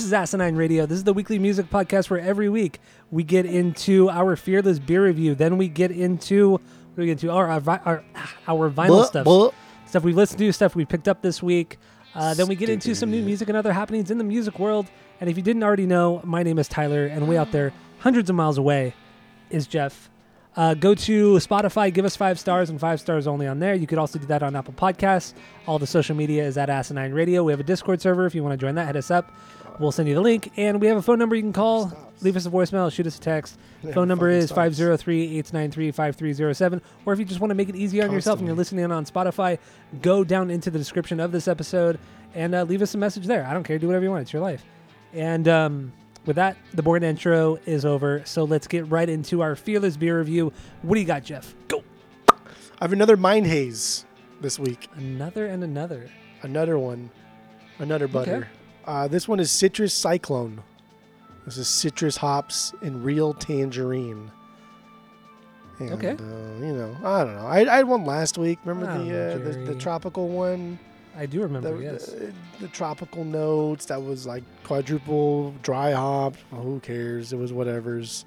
This is Asinine Radio. This is the weekly music podcast where every week we get into our fearless beer review. Then we get into what do we get into? Our our, our, our vinyl Blah, stuff, blah. stuff we listened to, stuff we picked up this week. Uh, then we get into some new music and other happenings in the music world. And if you didn't already know, my name is Tyler, and way out there, hundreds of miles away, is Jeff. Uh, go to Spotify, give us five stars and five stars only on there. You could also do that on Apple Podcasts. All the social media is at Asinine Radio. We have a Discord server. If you want to join that, hit us up. We'll send you the link. And we have a phone number you can call. Leave us a voicemail, shoot us a text. Phone number is stops. 503 893 5307. Or if you just want to make it easy on yourself and you're listening on Spotify, go down into the description of this episode and uh, leave us a message there. I don't care. Do whatever you want. It's your life. And um, with that, the board intro is over. So let's get right into our fearless beer review. What do you got, Jeff? Go. I have another mind haze this week. Another and another. Another one. Another butter. Uh, this one is Citrus Cyclone. This is citrus hops and real tangerine. And, Okay. Uh, you know, I don't know. I, I had one last week. Remember Oh, the, uh, the the tropical one? I do remember, the, yes. the, the tropical notes that was like quadruple dry hop. Well, who cares? It was whatever's.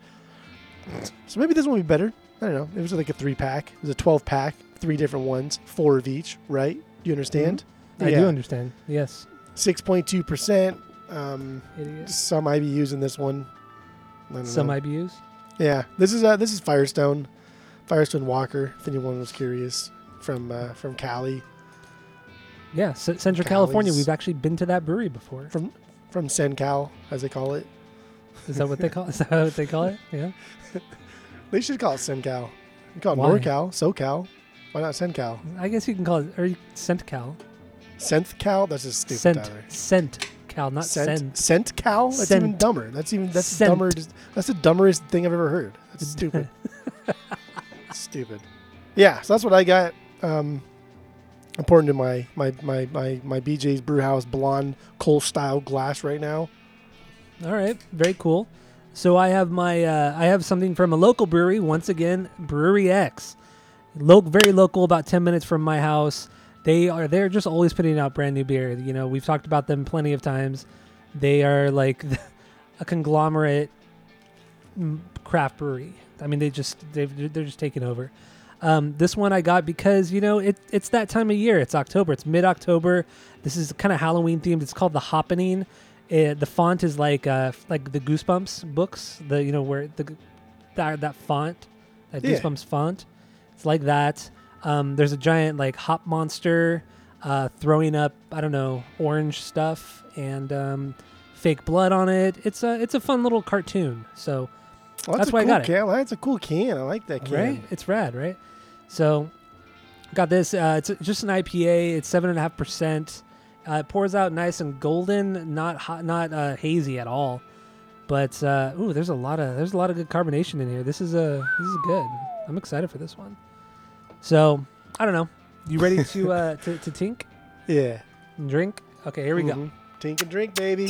So maybe this one will be better. I don't know. It was like a three pack. It was a twelve pack, three different ones, four of each. Right? Do you understand? I do understand. Yes. Six point two percent. Um, Idiots. some IBUs in this one. Some know. IBUs. Yeah, this is uh, this is Firestone, Firestone Walker. If anyone was curious, from uh, from Cali, Yeah, Central California. We've actually been to that brewery before. from from San Cal, as they call it. Is that what they call? Is that what they call it? Yeah. They should call it SenCal. You call it Why? NorCal, SoCal. Why not SenCal? I guess you can call it or you- CentCal. SenthCal? That's just stupid, Cent. Tyler. Cent. Cal, not Scent, cent. ScentCal? That's even dumber. That's even that's Scent. dumber. That's the dumbest thing I've ever heard. That's stupid. stupid. Yeah, so that's what I got. Um, I'm pouring into my my my my my BJ's Brewhouse blonde coal style glass right now. All right, very cool. So I have my uh, I have something from a local brewery once again, Brewery X, Lo- very local, about ten minutes from my house. They are they're just always putting out brand new beer. You know, we've talked about them plenty of times. They are like a conglomerate craft brewery. I mean, they just they they're just taking over. Um, this one I got because you know it, it's that time of year. It's October. It's mid October. This is kind of Halloween themed. It's called the Hoppening. It, the font is like uh like the Goosebumps books. The you know where the that that font, that Yeah. Goosebumps font. It's like that. Um, there's a giant like hop monster uh, throwing up I don't know orange stuff and um, fake blood on it. It's a it's a fun little cartoon. So Well, That's a why I cool got it. can. That's a cool can. I like that can. right, it's rad, right? So got this. Uh, it's just an IPA. It's seven and a half percent. Uh, it pours out nice and golden, not hot, not uh, hazy at all. But uh, ooh, there's a lot of there's a lot of good carbonation in here. This is a this is good. I'm excited for this one. So I don't know. You ready to uh, to, to tink Yeah. and drink? Okay, here we go. Mhm. Tink and drink, baby.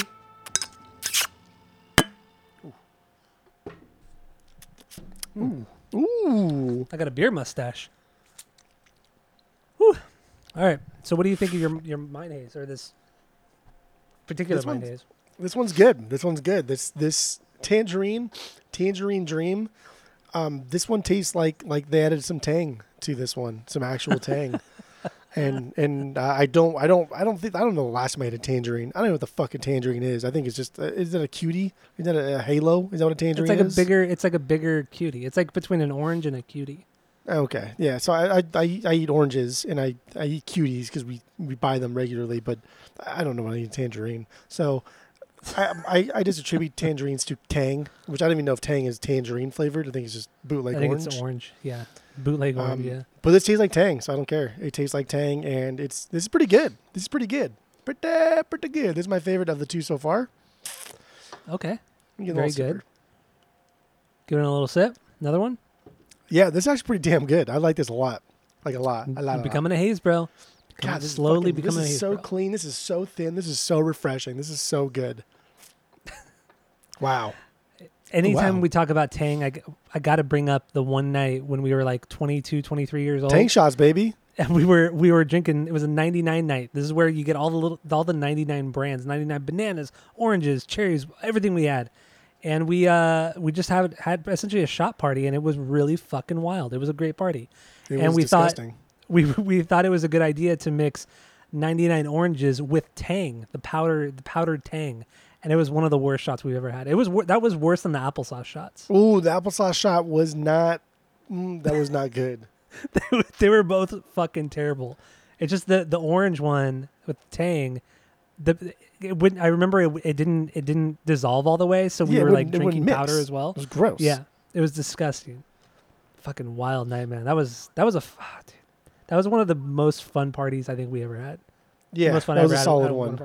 Ooh. Ooh. I got a beer mustache. Whew. All right. So what do you think of your your mind haze or this particular This mind one's- haze? This one's good. This one's good. This this tangerine, tangerine dream. Um, this one tastes like like they added some tang to this one, some actual tang. and and uh, I don't I don't I don't think I don't know the last time I a tangerine. I don't know what the fuck a tangerine is. I think it's just uh, is that a cutie? Is that a, a halo? Is that what a tangerine It's like is? a bigger. It's like a bigger cutie. It's like between an orange and a cutie. Okay, yeah. So I I, I, eat- I eat oranges and I, I eat cuties because we, we buy them regularly, but I don't know when I eat tangerine. So I, I I just attribute tangerines to Tang, which I don't even know if Tang is tangerine flavored. I think it's just bootleg I think orange. it's orange. Yeah, bootleg orange. Um, yeah. But this tastes like Tang, so I don't care. It tastes like Tang, and it's this is pretty good. This is pretty good. Pretty pretty good. This is my favorite of the two so far. Okay. Very good. Give it a little sip. Another one. Yeah, this is actually pretty damn good. I like this a lot. Like a lot. A lot. a lot. becoming a haze, bro. Becoming- God, this slowly fucking- becoming a This haze, is so bro. clean. This is so thin. This is so refreshing. This is so good. wow. Anytime Wow. we talk about Tang, I, I got to bring up the one night when we were like 22, 23 years old. Tang shots, baby. and we were we were drinking. It was a 99 night. This is where you get all the little all the 99 brands, 99 bananas, oranges, cherries, everything we had. And we uh we just had had essentially a shot party, and it was really fucking wild. It was a great party. It And was we thought- we we thought it was a good idea to mix 99 oranges with Tang, the powder the powdered Tang, and it was one of the worst shots we've ever had. It was wor- that was worse than the applesauce shots. Ooh, the applesauce shot was not. Mm, that was not good. they were both fucking terrible. It's just the the orange one with Tang. The it wouldn't. I remember it, it didn't it didn't dissolve all the way, so we Yeah, were like drinking powder as well. It was gross. Yeah, it was disgusting. Fucking wild night, man. That was that was a ah, dude. that was one of the most fun parties I think we ever had. yeah. most fun That I was a solid at one.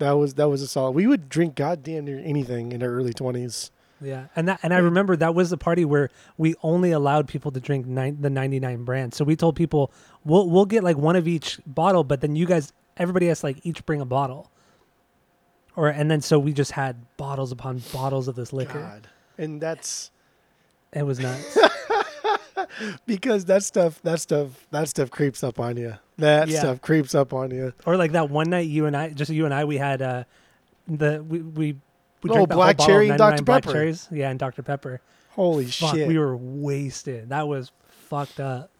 Of our parties. That was that was a solid. We would drink goddamn near anything in our early twenties. Yeah, and that and I remember that was the party where we only allowed people to drink nine, the 99 brand. So we told people we'll we'll get like one of each bottle, but then you guys everybody has to like each bring a bottle. Or and then so we just had bottles upon bottles of this liquor. God, and that's It was nuts. because that stuff, that stuff, that stuff creeps up on you. That Yeah. stuff creeps up on you. or like that one night you and I just you and I we had uh the we we we Oh, drank the whole black cherry and 99 Dr. black cherries. Yeah, and Dr Pepper. Holy Fuck, shit! we were wasted. That was fucked up.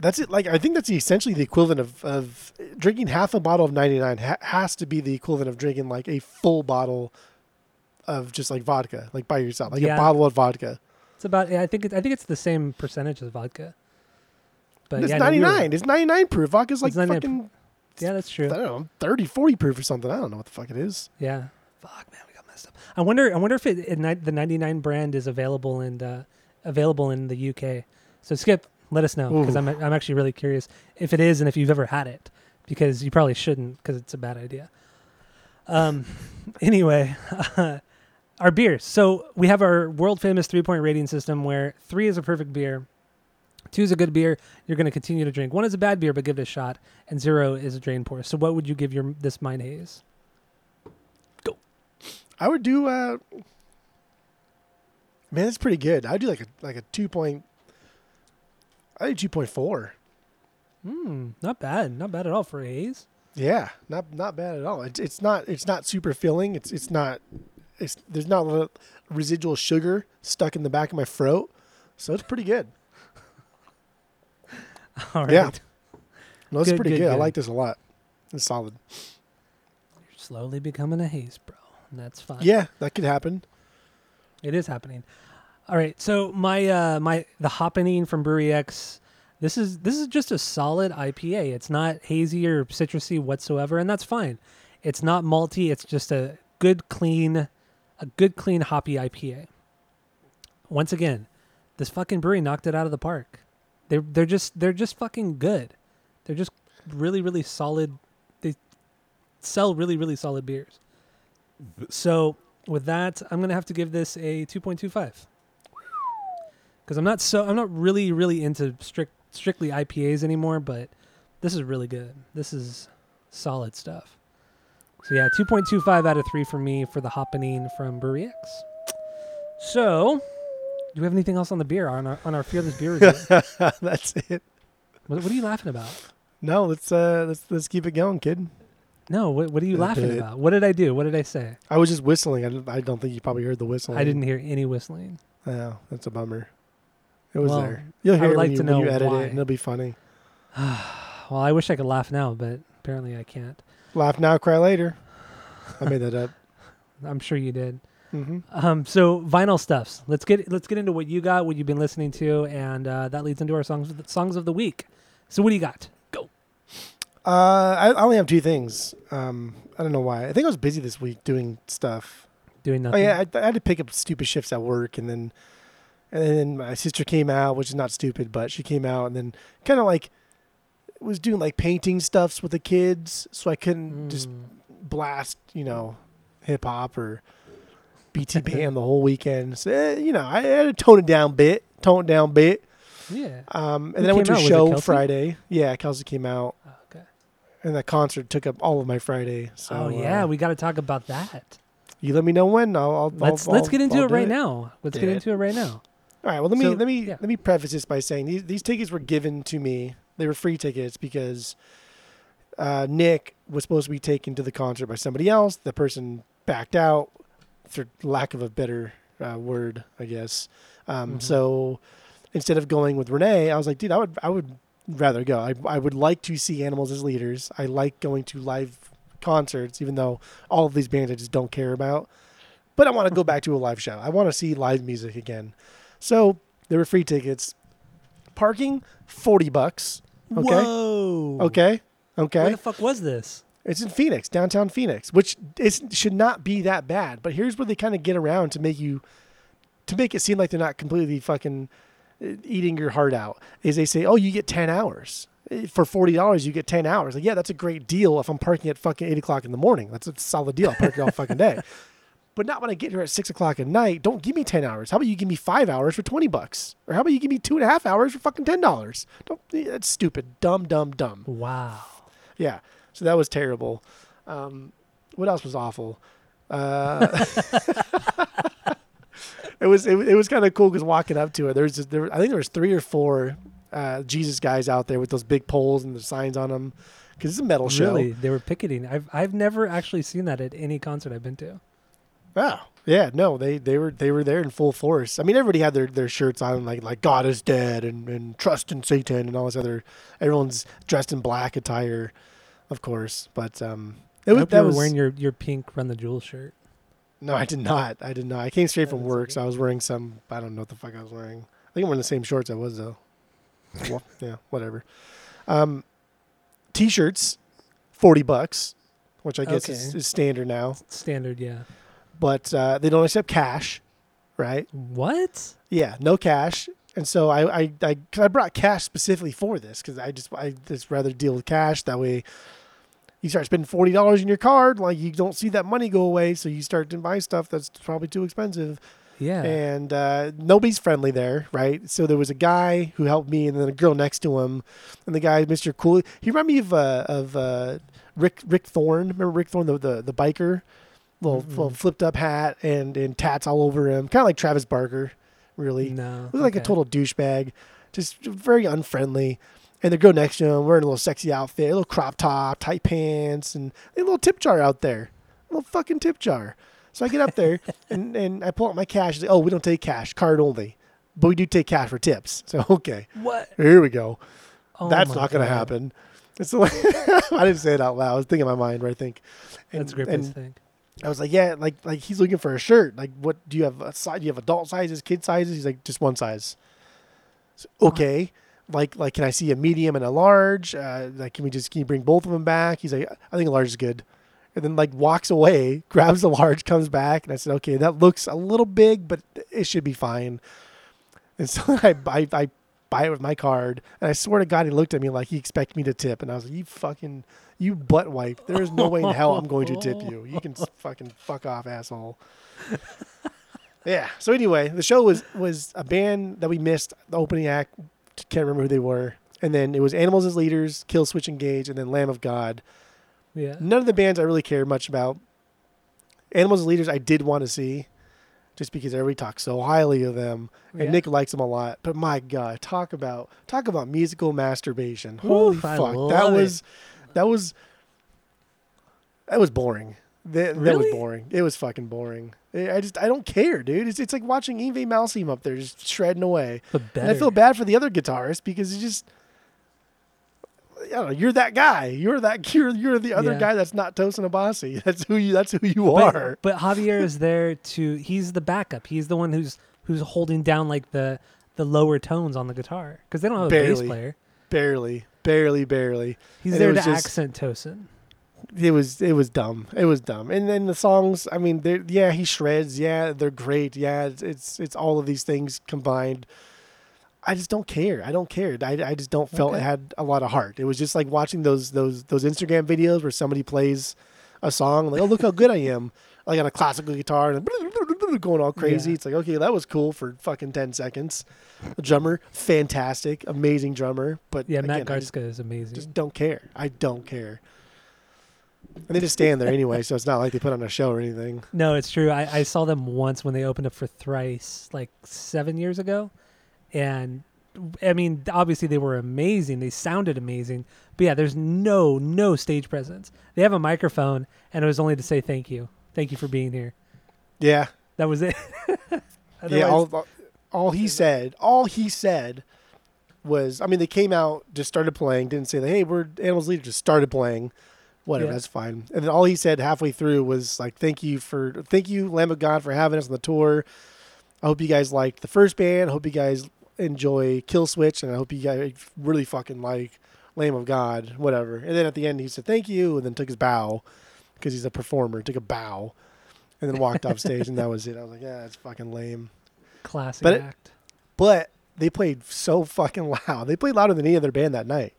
That's it. Like I think that's essentially the equivalent of, of drinking half a bottle of ninety nine ha- has to be the equivalent of drinking like a full bottle of just like vodka, like by yourself, like Yeah. a bottle of vodka. It's about yeah, I think it, I think it's the same percentage as vodka. But it's yeah, no, we ninety were- nine. It's ninety nine proof. Vodka's like 99 fucking Yeah, that's true. I don't know 30, 40 proof or something. I don't know what the fuck it is. Yeah. Fuck, man, we got messed up. I wonder. I wonder if it, it the 99 brand is available in uh, available in the UK. So Skip, let us know because I'm I'm actually really curious if it is and if you've ever had it because you probably shouldn't because it's a bad idea. Um. anyway, our beers. So we have our world famous three point rating system where three is a perfect beer. Two is a good beer. You're going to continue to drink. One is a bad beer, but give it a shot. And zero is a drain pour. So, what would you give your this Mind Haze? Go. I would do. uh Man, it's pretty good. I'd do like a like a two point. I do two point four. Hmm, not bad. Not bad at all for a haze. Yeah, not not bad at all. It's it's not it's not super filling. It's it's not it's there's not a lot of residual sugar stuck in the back of my throat, so it's pretty good. All right. Yeah. No, it's Good, pretty good, good. I like this a lot. It's solid. You're slowly becoming a haze, bro. And that's fine. Yeah, that could happen. It is Hoppening. All right. So my uh my the happening from Brewery X, this is this is just a solid IPA. It's not hazy or citrusy whatsoever, and that's fine. It's not malty, it's just a good clean a good clean hoppy IPA. Once again, this fucking brewery knocked it out of the park. They're they're just they're just fucking good. They're just really, really solid they sell really, really solid beers. So with that, I'm gonna have to give this a 2.25 because I'm not so I'm not really really into strict strictly IPAs anymore. But this is really good. This is solid stuff. So yeah, 2.25 out of three for me for the Hoppening from Brewery X. So, do we have anything else on the beer on our on our fearless beer review? That's it. what, what are you laughing about? No, let's uh let's let's keep it going, kid. No, what, what are you laughing about? What did I do? What did I say? I was just whistling. I don't, I don't think you probably heard the whistling. I didn't hear any whistling. Oh, that's a bummer. It was Well, there. You'll I hear would it like when, you, to when you know edit why. it, and it'll be funny. Well, I wish I could laugh now, but apparently I can't. Laugh now, cry later. I made that up. I'm sure you did. hmm Um, so vinyl stuffs. Let's get let's get into what you got, what you've been listening to, and uh, that leads into our songs of the, songs of the week. So what do you got? Go. Uh, I, I only have two things. Um, I don't know why. I think I was busy this week doing stuff. Doing nothing. Oh yeah, I, I had to pick up stupid shifts at work, and then and then my sister came out, which is not stupid, but she came out and then kind of like was doing like painting stuffs with the kids, so I couldn't just Mm. blast, you know, hip hop or BT band the whole weekend. So, eh, you know, I had to tone it down bit, tone it down bit. Yeah. Um, and Who then I went to a out? Show? Friday. Yeah, Kelsey came out, Oh, okay. and that concert took up all of my Friday. So oh yeah, uh, we got to talk about that. you let me know when. I'll, I'll Let's I'll- let's get into it right now. Let's get Yeah. into it right now. All right. Well, let me So, let me yeah. let me preface this by saying these these tickets were given to me. They were free tickets because uh, Nick was supposed to be taken to the concert by somebody else. The person backed out, for lack of a better uh, word, I guess. Um, Mhm. So instead of going with Renee, I was like, dude, I would I would rather go. I I would like to see animals as leaders. I like going to live concerts, even though all of these bands I just don't care about. But I want to go back to a live show. I want to see live music again. So there were free tickets. Parking, forty bucks. Okay. Whoa. Okay. Where the fuck was this? It's in Phoenix, downtown Phoenix, which is should not be that bad. But here's where they kind of get around to make you, to make it seem like they're not completely fucking uh, eating your heart out. Is they say, oh, you get ten hours Eh, for forty dollars. You get ten hours. Like, yeah, that's a great deal. If I'm parking at fucking eight o'clock in the morning, that's a solid deal. I'll park all fucking day. But not when I get here at six o'clock at night. Don't give me ten hours. How about you give me five hours for twenty bucks? Or how about you give me two and a half hours for fucking ten dollars? Don't. That's stupid. Dumb. Dumb. Dumb. Wow. Yeah. So that was terrible. Um, what else was awful? Uh, it was it, it was kind of cool because walking up to it, there's just, there I think there was three or four uh, Jesus guys out there with those big poles and the signs on them because it's a metal show. Really, they were picketing. I've I've never actually seen that at any concert I've been to. Oh, yeah, no, they they were they were there in full force. I mean, everybody had their, their shirts on like like God is dead and, and trust in Satan and all this other. Everyone's dressed in black attire, of course. But um, it I was hope that you were was wearing your, your pink Run the Jewels shirt. no, I did not. I did not. I came straight from work, okay. so I was wearing some. I don't know what the fuck I was wearing. I think I'm wearing the same shorts I was though. well, yeah, whatever. Um, t-shirts, forty bucks, which I guess is, is standard now. Standard, yeah. But uh, they don't accept cash, right? What? Yeah, no cash. And so I, I, I, cause I brought cash specifically for this because I just, I just rather deal with cash. That way, you start spending forty dollars in your card, like you don't see that money go away, so you start to buy stuff that's probably too expensive. Yeah. And uh, nobody's friendly there, right? So there was a guy who helped me, and then a girl next to him, and the guy, Mister Cool. He reminded me of uh, of uh, Rick Rick Thorne. Remember Rick Thorne, the the, the biker, little, Mm-mm. little flipped up hat and and tats all over him, kind of like Travis Barker, really. no. Looked like a total douchebag, just very unfriendly. And the girl next to him wearing a little sexy outfit, a little crop top, tight pants, and a little tip jar out there, a little fucking tip jar. So I get up there and, and I pull out my cash. Like, oh, we don't take cash, card only, but we do take cash for tips. So okay, What? here we go. Oh That's not going to happen. So I didn't say it out loud. I was thinking in my mind, right? I think. And, That's a great place and to think. I was like, yeah, like like he's looking for a shirt. Like, what do you have? A size? Do you have adult sizes, kid sizes? He's like, just one size. So, okay, like like can I see a medium and a large? Uh, like, can we just can you bring both of them back? He's like, I think a large is good. And then like walks away, grabs the large, comes back, and I said, okay, that looks a little big, but it should be fine. And so I I, I buy it with my card, and I swear to God, he looked at me like he expected me to tip, and I was like, you fucking you butt wipe. There is no way in hell I'm going to tip you. You can fucking fuck off, asshole. yeah. So anyway, the show was was a band that we missed. The opening act, can't remember who they were, and then it was Animals as Leaders, Killswitch Engage, and then Lamb of God. Yeah. None of the bands I really cared much about. Animals as Leaders, I did want to see, just because everybody talks so highly of them, and Yeah. Nick likes them a lot. But my God, talk about talk about musical masturbation. Holy Oof, fuck, that love it. was that was that was boring. That, that was boring. It was fucking boring. I just I don't care, dude. It's it's like watching Yngwie Malmsteen up there just shredding away. But And. I feel bad for the other guitarist because he just I know, you're that guy. You're that you're you're the other Yeah. guy that's not Tosin Abasi. That's who you that's who you but, are. but Javier is there to. He's the backup. He's the one who's who's holding down like the the lower tones on the guitar because they don't have a bass Barely. player. Barely, barely, barely. He's And there to just- accent Tosin. It was it was dumb. It was dumb. And then the songs, I mean, they're yeah, he shreds. Yeah, they're great. Yeah, it's it's, it's all of these things combined. I just don't care. I don't care. I, I just don't felt it had a lot of heart. It was just like watching those those those Instagram videos where somebody plays a song like, oh look how good I am, like on a classical guitar, and going all crazy. Yeah. It's like, okay, that was cool for fucking 10 seconds. The drummer, fantastic, amazing drummer. But Yeah, again, Matt Garstka is amazing. just don't care. I don't care. And they just stand there anyway, so it's not like they put on a show or anything. No, it's true. I, I saw them once when they opened up for Thrice, like seven years ago, and I mean, obviously they were amazing. They sounded amazing, but yeah, there's no no stage presence. They have a microphone, and it was only to say thank you, thank you for being here. Yeah. That was it. yeah, all, all- he said, all he said was, I mean, they came out, just started playing, didn't say, that hey, we're Animals Leader, just started playing. Whatever, Yeah. that's fine. And then all he said halfway through was like, thank you for, thank you, Lamb of God, for having us on the tour. I hope you guys liked the first band. I hope you guys enjoy Killswitch, and I hope you guys really fucking like Lamb of God, whatever. And then at the end, he said, thank you, and then took his bow because he's a performer, took a bow, and then walked off stage, and that was it. I was like, yeah, that's fucking lame. classic But it- act. But they played so fucking loud. They played louder than any other band that night.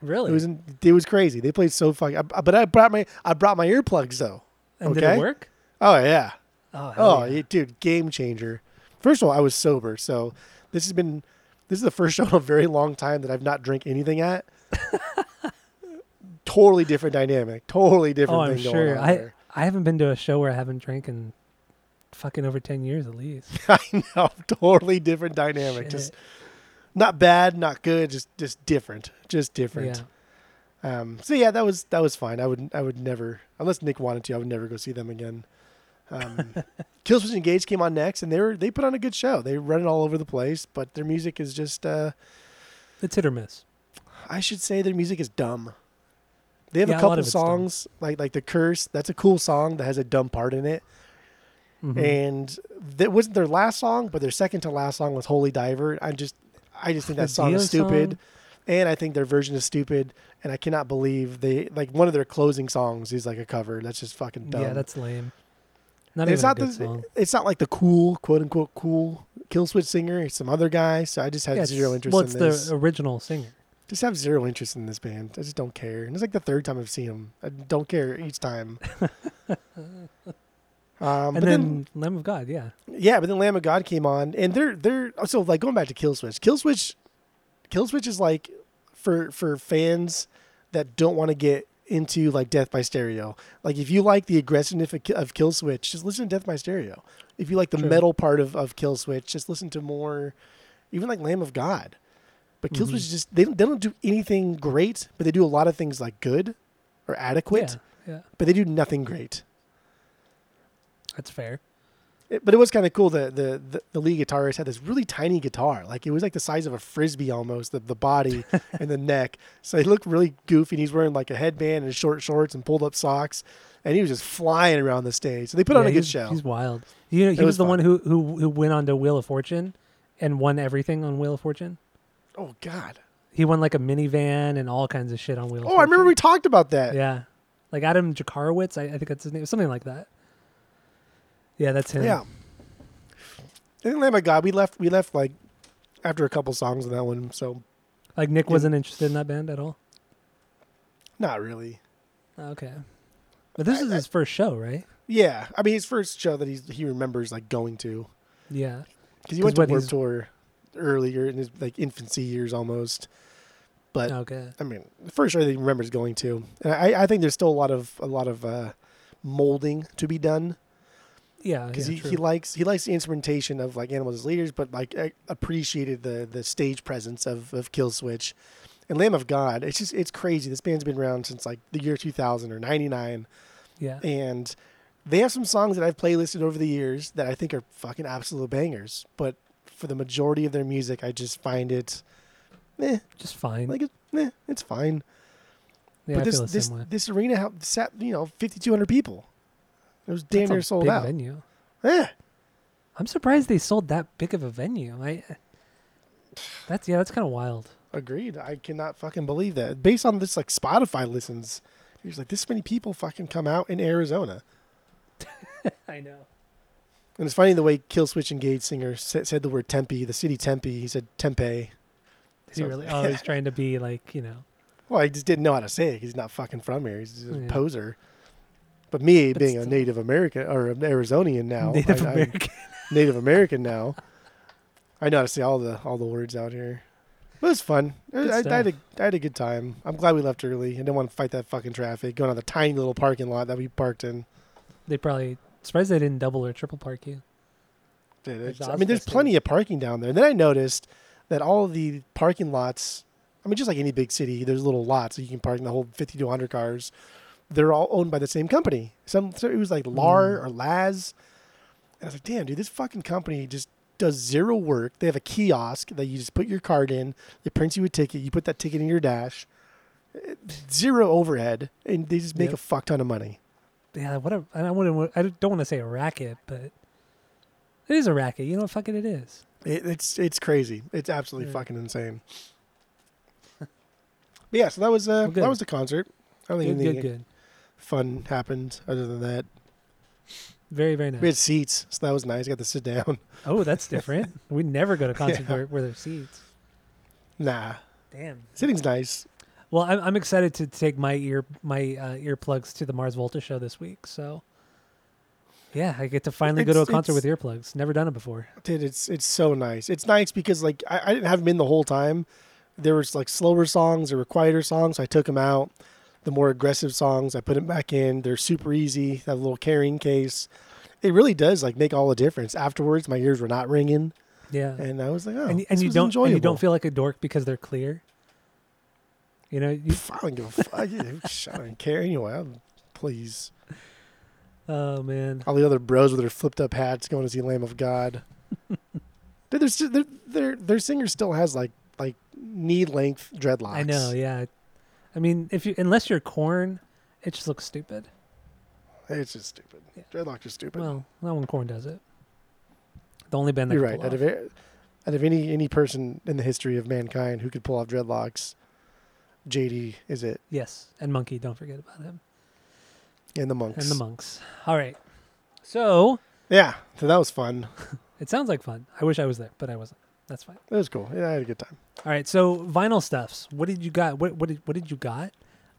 Really? It was it was crazy. They played so fucking. I- But I brought my I brought my earplugs though. and did okay. it work? Oh yeah. Oh, Oh yeah, dude, game changer. First of all, I was sober, so this has been this is the first show in a very long time that I've not drank anything at. totally different dynamic. Totally different Oh, I'm going sure. on I there. I haven't been to a show where I haven't drank in fucking over ten years at least. I know, totally different dynamic. Just not bad, not good, just just different. Just different. Yeah. Um, so yeah, that was that was fine. I would I would never unless Nick wanted to. I would never go see them again. Um, Killswitch Engage came on next, and they were they put on a good show. They run it all over the place, but their music is just uh, It's hit or miss. I should say their music is dumb. They have Yeah, a a couple of it's dumb. songs like like the curse. That's a cool song that has a dumb part in it, Mhm. and that wasn't their last song, but their second to last song was Holy Diver. I just I just think The that song Dio is stupid. song? and I think their version is stupid. And I cannot believe they like one of their closing songs is like a cover. That's just fucking dumb. Yeah, that's lame. Not it's not the song. it's not like the cool quote unquote cool Killswitch singer. It's some other guy. So I just have Yeah, zero it's- interest well, in this. the original singer. Just have zero interest in this band. I just don't care. And it's like the third time I've seen them. I don't care each time. um, and then, then, Lamb of God, yeah. yeah, but then Lamb of God came on, and they're they're so like going back to Killswitch. Killswitch, Killswitch is like for for fans that don't want to get into like Death by Stereo. Like if you like the aggressiveness of, Ki- of Killswitch, just listen to Death by Stereo. If you like the True. metal part of of Killswitch, just listen to more, even like Lamb of God. But Killswitch Mhm. is just they don't, they don't do anything great, but they do a lot of things like good or adequate, Yeah, yeah, but they do nothing great. that's fair. It, but it was kind of cool. The, the the the lead guitarist had this really tiny guitar, like it was like the size of a frisbee almost. The the body and the neck, so he looked really goofy. And he's wearing like a headband and short shorts and pulled up socks, and he was just flying around the stage. So they put on a good show. He's wild. You know, he was, was the fun. one who, who who went on to Wheel of Fortune and won everything on Wheel of Fortune. Oh God! He won like a minivan and all kinds of shit on Wheel of Fortune. Oh. I remember we talked about that. Yeah. Like Adam Jakarowitz, I, I think that's his name, something like that. Yeah, that's him. Yeah. I think Lamb of God. We left. We left like after a couple songs of that one. So Like Nick Yeah. wasn't interested in that band at all. not really. Okay. But this I- is I- his first show, right? Yeah, I mean his first show that he's, he remembers like going to Yeah. because he 'Cause went to Warped Tour earlier in his like infancy years almost. But Okay. I mean, the first show that he remembers going to, and I, I think there's still a lot of a lot of uh, molding to be done Yeah. because yeah, he, true. he likes he likes the instrumentation of like animals as leaders, but like I appreciated the the stage presence of of Killswitch and Lamb of God. It's just it's crazy. This band's been around since like the year 2000 or 99, yeah. and they have some songs that I've playlisted over the years that I think are fucking absolute bangers. But for the majority of their music, I just find it, eh, Just fine. like it, eh, it's fine. yeah, but I this feel the this same way. this arena you know 5,200 people. It was damn That's near sold big out. venue. Yeah, I'm surprised they sold that big of a venue. I That's yeah, that's kind of wild. agreed. I cannot fucking believe that. Based on this, like Spotify listens, he's like this many people fucking come out in Arizona. I know. And it's funny the way Killswitch Engage singer said, said the word Tempe, the city Tempe. He said Tempe. Is he really? Oh, he's trying to be like you know. Well, he just didn't know how to say it. He's not fucking from here. He's just a Yeah. poser. But me But being a. Native American or an Arizonian now, Native I- I'm American. Native American now, I know how to say all the all the words out here. But it was fun. I, I, had a. I had a good time. I'm glad we left early. I didn't want to fight that fucking traffic going on the tiny little parking lot that we parked in. They probably surprised they didn't double or triple park you. Dude, I mean, there's plenty of parking down there. And then I noticed that all the parking lots, I mean, just like any big city, there's little lots that you can park in the whole 50 to 100 cars. They're all owned by the same company. Some so it was like LAR Mm. or Laz. And I was like, damn, dude, this fucking company just does zero work. They have a kiosk that you just put your card in, it prints you a ticket, you put that ticket in your dash. Zero overhead, and they just make Yep. a fuck ton of money. Yeah, what a, I don't. I don't want to say a racket, but it is a racket. You know what fucking it is. It, it's it's crazy. It's absolutely Yeah. fucking insane. but yeah, so that was uh, Well, that was the concert. I don't think Good, good, good. Fun happened other than that. Very, very nice. We had seats, so that was nice. got to sit down. Oh, that's different. we never go to concerts Yeah. where, where there's seats. Nah, Damn. sitting's nice. Well, I'm, I'm excited to take my ear my uh, earplugs to the Mars Volta show this week. So, yeah, I get to finally go to a concert with earplugs. Never done it before. Dude, it's it's so nice. It's nice because like I, I didn't have them in the whole time. There was like slower songs, there were quieter songs. So I took them out. The more aggressive songs, I put them back in. They're super easy. They have a little carrying case. It really does like make all the difference. Afterwards, my ears were not ringing, Yeah, and I was like, oh, and, and you don't and you don't feel like a dork because they're clear. You know, you, I don't give a fuck. I don't care anyway. I'm, please. oh man, All the other bros with their flipped up hats going to see Lamb of God. Dude, their, their their their singer still has like like knee length dreadlocks. I know. Yeah, I mean, if you unless you're Korn, it just looks stupid. It's just stupid. Yeah. Dreadlocks are stupid. Well, not when Korn does it. The only band that You're right. Out of, out of any any person in the history of mankind who could pull off dreadlocks, JD is it, Yes, and Munky. Don't forget about him and the monks. and the monks. All right. So Yeah, so that was fun. it sounds like fun. I wish I was there, but I wasn't. That's fine. It was cool. Yeah, I had a good time. All right. So vinyl stuffs. What did you got? What what did what did you got?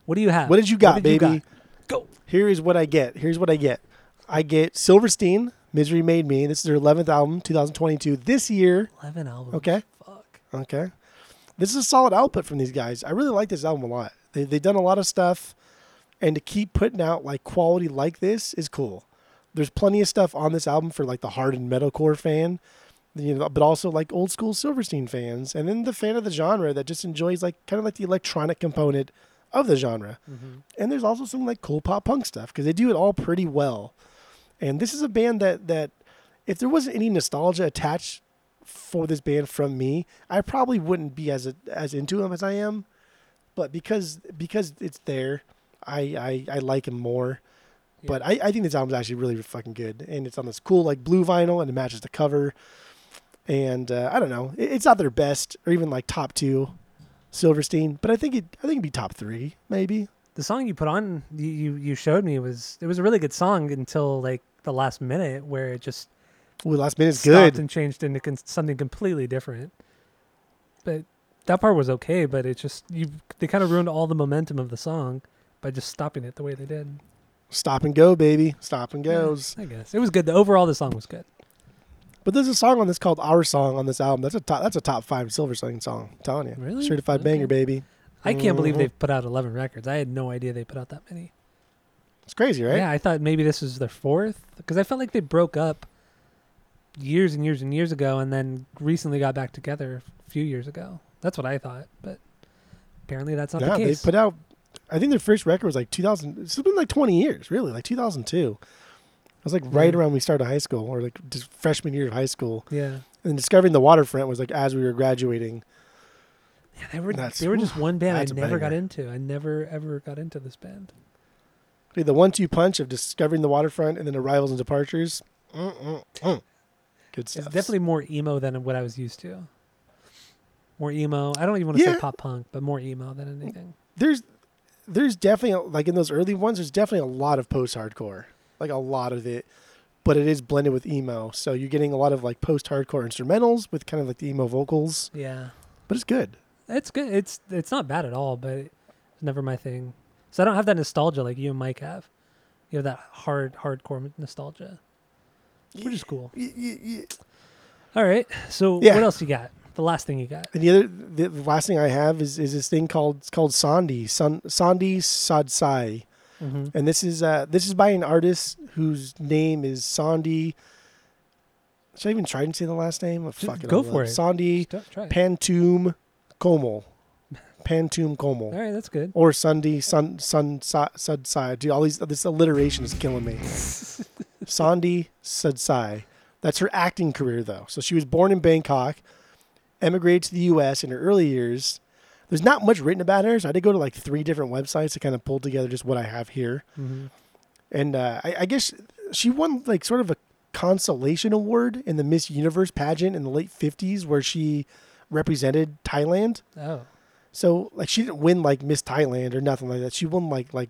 What do you have? What did you got, did you baby? Go. Here is what I get. Here's what I get. I get Silverstein, Misery Made Me. This is their 11th album, 2022. This year, Eleven albums. Okay. Fuck. Okay. This is a solid output from these guys. I really like this album a lot. They, they've done a lot of stuff, and to keep putting out like quality like this is cool. There's plenty of stuff on this album for like the hardened metalcore fan, you know, but also like old school Silverstein fans, and then the fan of the genre that just enjoys like kind of like the electronic component of the genre. Mm-hmm. And there's also some like cool pop punk stuff because they do it all pretty well. And this is a band that that if there wasn't any nostalgia attached for this band from me, I probably wouldn't be as as into them as I am. But because because it's there, I I, I like him more. But I, I think this album's actually really fucking good, and it's on this cool like blue vinyl, and it matches the cover. And uh, I don't know, it's not their best or even like top two, Silverstein, but I think it I think it'd be top three maybe. the song you put on you, you showed me was it was a really good song until like the last minute where it just Ooh, last minute's stopped good. and changed into con- something completely different. But that part was okay, but it just you they kind of ruined all the momentum of the song by just stopping it the way they did. Stop and go, baby. Stop and goes. I guess it was good. The overall the song was good. But there's a song on this called "Our Song" on this album. That's a top. That's a top five Silverstein song. I'm telling you, Really? certified Okay. banger, baby. I can't believe they've mm-hmm. put out 11 records. I had no idea they put out that many. It's crazy, right? Yeah, I thought maybe this was their fourth because I felt like they broke up years and years and years ago and then recently got back together a few years ago. That's what I thought, but apparently that's not yeah, the they put out. I think their first record was like 2000. It's been like 20 years, really, like 2002. It was like right Mhm. around when we started high school, or like just freshman year of high school. yeah. And discovering the waterfront was like as we were graduating. Yeah, they were That's- they were just one band I never got into. I never ever got into this band. Dude, the one-two punch of discovering the waterfront and then arrivals and departures. Mm-mm-mm. Good It's stuff. definitely more emo than what I was used to. More emo. I don't even want to say pop punk, but more emo than anything. there's there's definitely like in those early ones there's definitely a lot of post hardcore like a lot of it but it is blended with emo so you're getting a lot of like post hardcore instrumentals with kind of like the emo vocals Yeah. but it's good It's good. It's it's not bad at all, but it's never my thing. So I don't have that nostalgia like you and Mike have. you have that hard hardcore nostalgia, which is cool. Y- y- y- All right, so Yeah. what else you got? The last thing you got? And the other, the, the last thing I have is is this thing called it's called Sandi, San, Sandi Sadsai, Mm-hmm. and this is uh this is by an artist whose name is Sandi. Should I even try and say the last name? Oh, fuck go for it. Sandi Pantum Komal, Pantum All Komal, right, that's good. or Sundi Sun Sun Sudsai. Dude, all these this alliteration is killing me. Sandi Sudsai. That's her acting career, though. So she was born in Bangkok, emigrated to the U.S. in her early years. There's not much written about her, so I did go to like three different websites to kind of pull together just what I have here. hmm And uh, I, I guess she won like sort of a consolation award in the Miss Universe pageant in the late 50s, where she represented Thailand. Oh, So like she didn't win like Miss Thailand or nothing like that. She won like like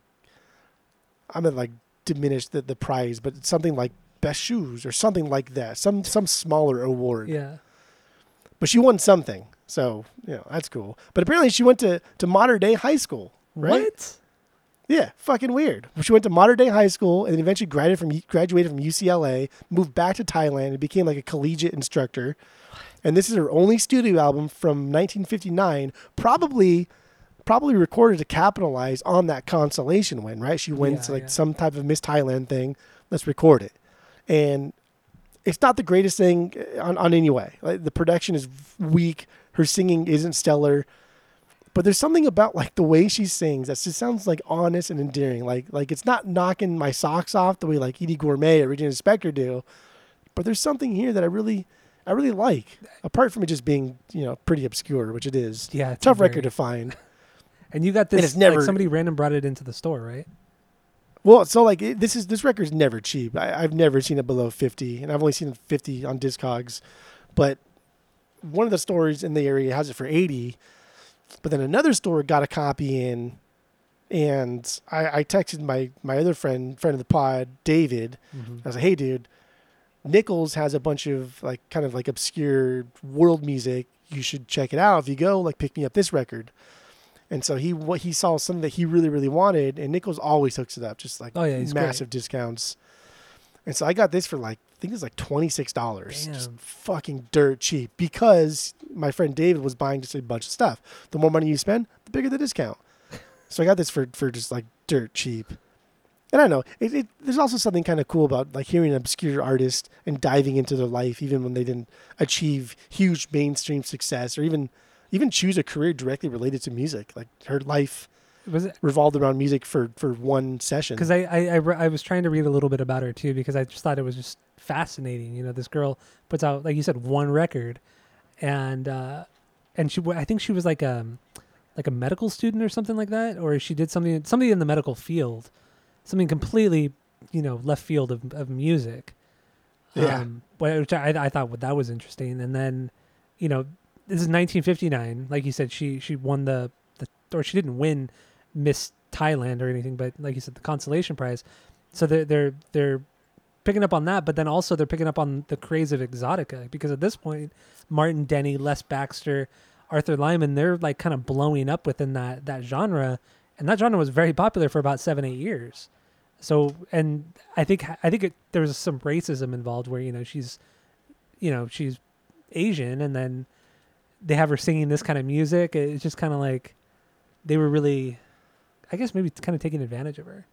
I'm gonna like diminish the, the prize, but something like best shoes or something like that. Some some smaller award. yeah. But she won something. So, you know, that's cool. But apparently she went to, to modern day high school. Right? What? Yeah, fucking weird. She went to modern day high school and then eventually graduated from graduated from UCLA, moved back to Thailand and became like a collegiate instructor. And this is her only studio album from 1959, probably probably recorded to capitalize on that consolation win, right? She wins Yeah, like yeah. some type of Miss Thailand thing. Let's record it. And it's not the greatest thing uh, on, on any way. Like the production is weak. Her singing isn't stellar. But there's something about like the way she sings that just sounds like honest and endearing. Like like it's not knocking my socks off the way like Eydie Gormé or Regina Spektor do. But there's something here that I really I really like. Apart from it just being, you know, pretty obscure, which it is. Yeah, Tough very- record to find. And you got this. And it's never- like somebody random brought it into the store, right? Well, so like it, this is this record's never cheap. I, I've never seen it below fifty, and I've only seen it fifty on Discogs. But one of the stores in the area has it for eighty. But then another store got a copy in, and I, I texted my my other friend, friend of the pod, David. Mm-hmm. I was like, "Hey, dude, Nichols has a bunch of like kind of like obscure world music. You should check it out. If you go, like, pick me up this record." And so he what he saw something that he really really wanted, and Nichols always hooks it up, just like Oh, yeah, he's great. massive discounts. And so I got this for like think it's like twenty six dollars, just fucking dirt cheap. Because my friend David was buying just a bunch of stuff. The more money you spend, the bigger the discount. so I got this for for just like dirt cheap. And I know it, it, there's also something kind of cool about like hearing an obscure artist and diving into their life, even when they didn't achieve huge mainstream success or even even choose a career directly related to music. Like her life Was it? revolved around music for for one session. Because I, I, I, re- I was trying to read a little bit about her too because I just thought it was just fascinating. You know, this girl puts out like you said one record, and uh, and she I think she was like um like a medical student or something like that, or she did something something in the medical field, something completely you know left field of of music. Yeah. Um, which I I thought that was interesting, and then you know this is 1959, like you said, she she won the the or she didn't win Miss Thailand or anything, but like you said, the consolation prize. So they're they're they're picking up on that, but then also they're picking up on the craze of exotica because at this point, Martin Denny, Les Baxter, Arthur Lyman, they're like kind of blowing up within that that genre, and that genre was very popular for about seven eight years. So and I think I think it, there was some racism involved where you know she's, you know she's Asian, and then they have her singing this kind of music. It's just kind of like they were really, I guess maybe it's kind of taking advantage of her.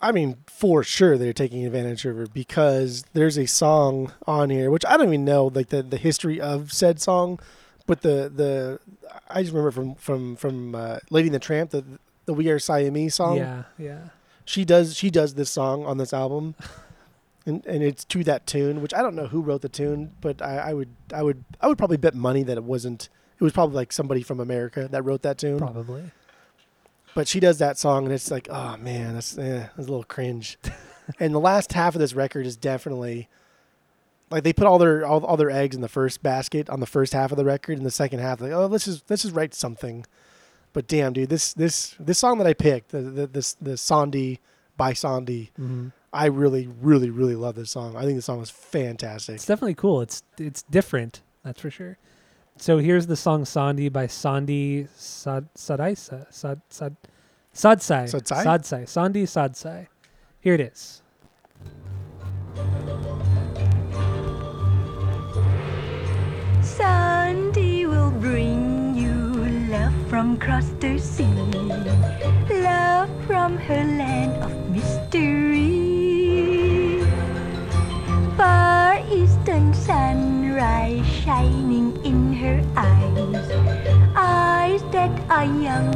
I mean, for sure they're taking advantage of her because there's a song on here which I don't even know like the, the history of said song, but the the I just remember from from from uh, Lady and the Tramp the the We Are Siamese song. Yeah, yeah. She does she does this song on this album, and and it's to that tune, which I don't know who wrote the tune, but I, I would I would I would probably bet money that it wasn't. It was probably like somebody from America that wrote that tune. Probably. But she does that song, and it's like, oh man, that's eh, that's a little cringe. and the last half of this record is definitely like they put all their all, all their eggs in the first basket on the first half of the record, and the second half like, oh, let's just let's just write something. But damn, dude, this this this song that I picked, the the this the Sandi by Sandi, hmm I really really really love this song. I think the song is fantastic. It's definitely cool. It's it's different. That's for sure. So here's the song Sandi by Sandi Sad Sadaisa Sad Sad Sadsai Sadsai? Sadsai Sandi Sadsai. Here it is. Sandy will bring you love from across the sea, that are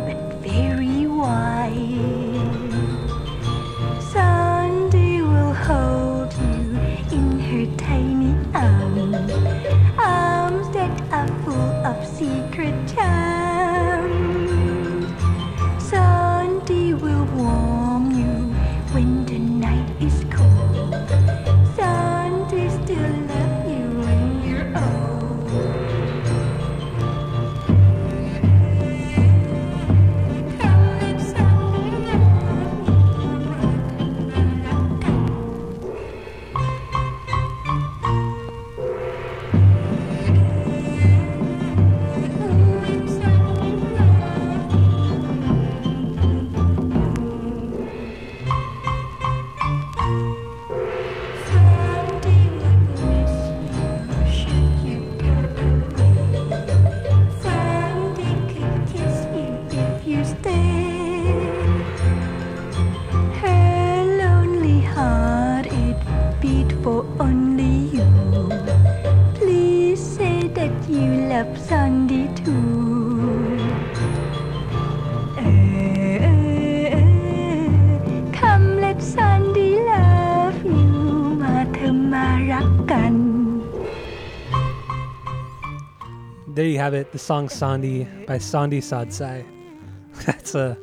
There you have it. The song Sandi by Sandi Sadsai. That's a,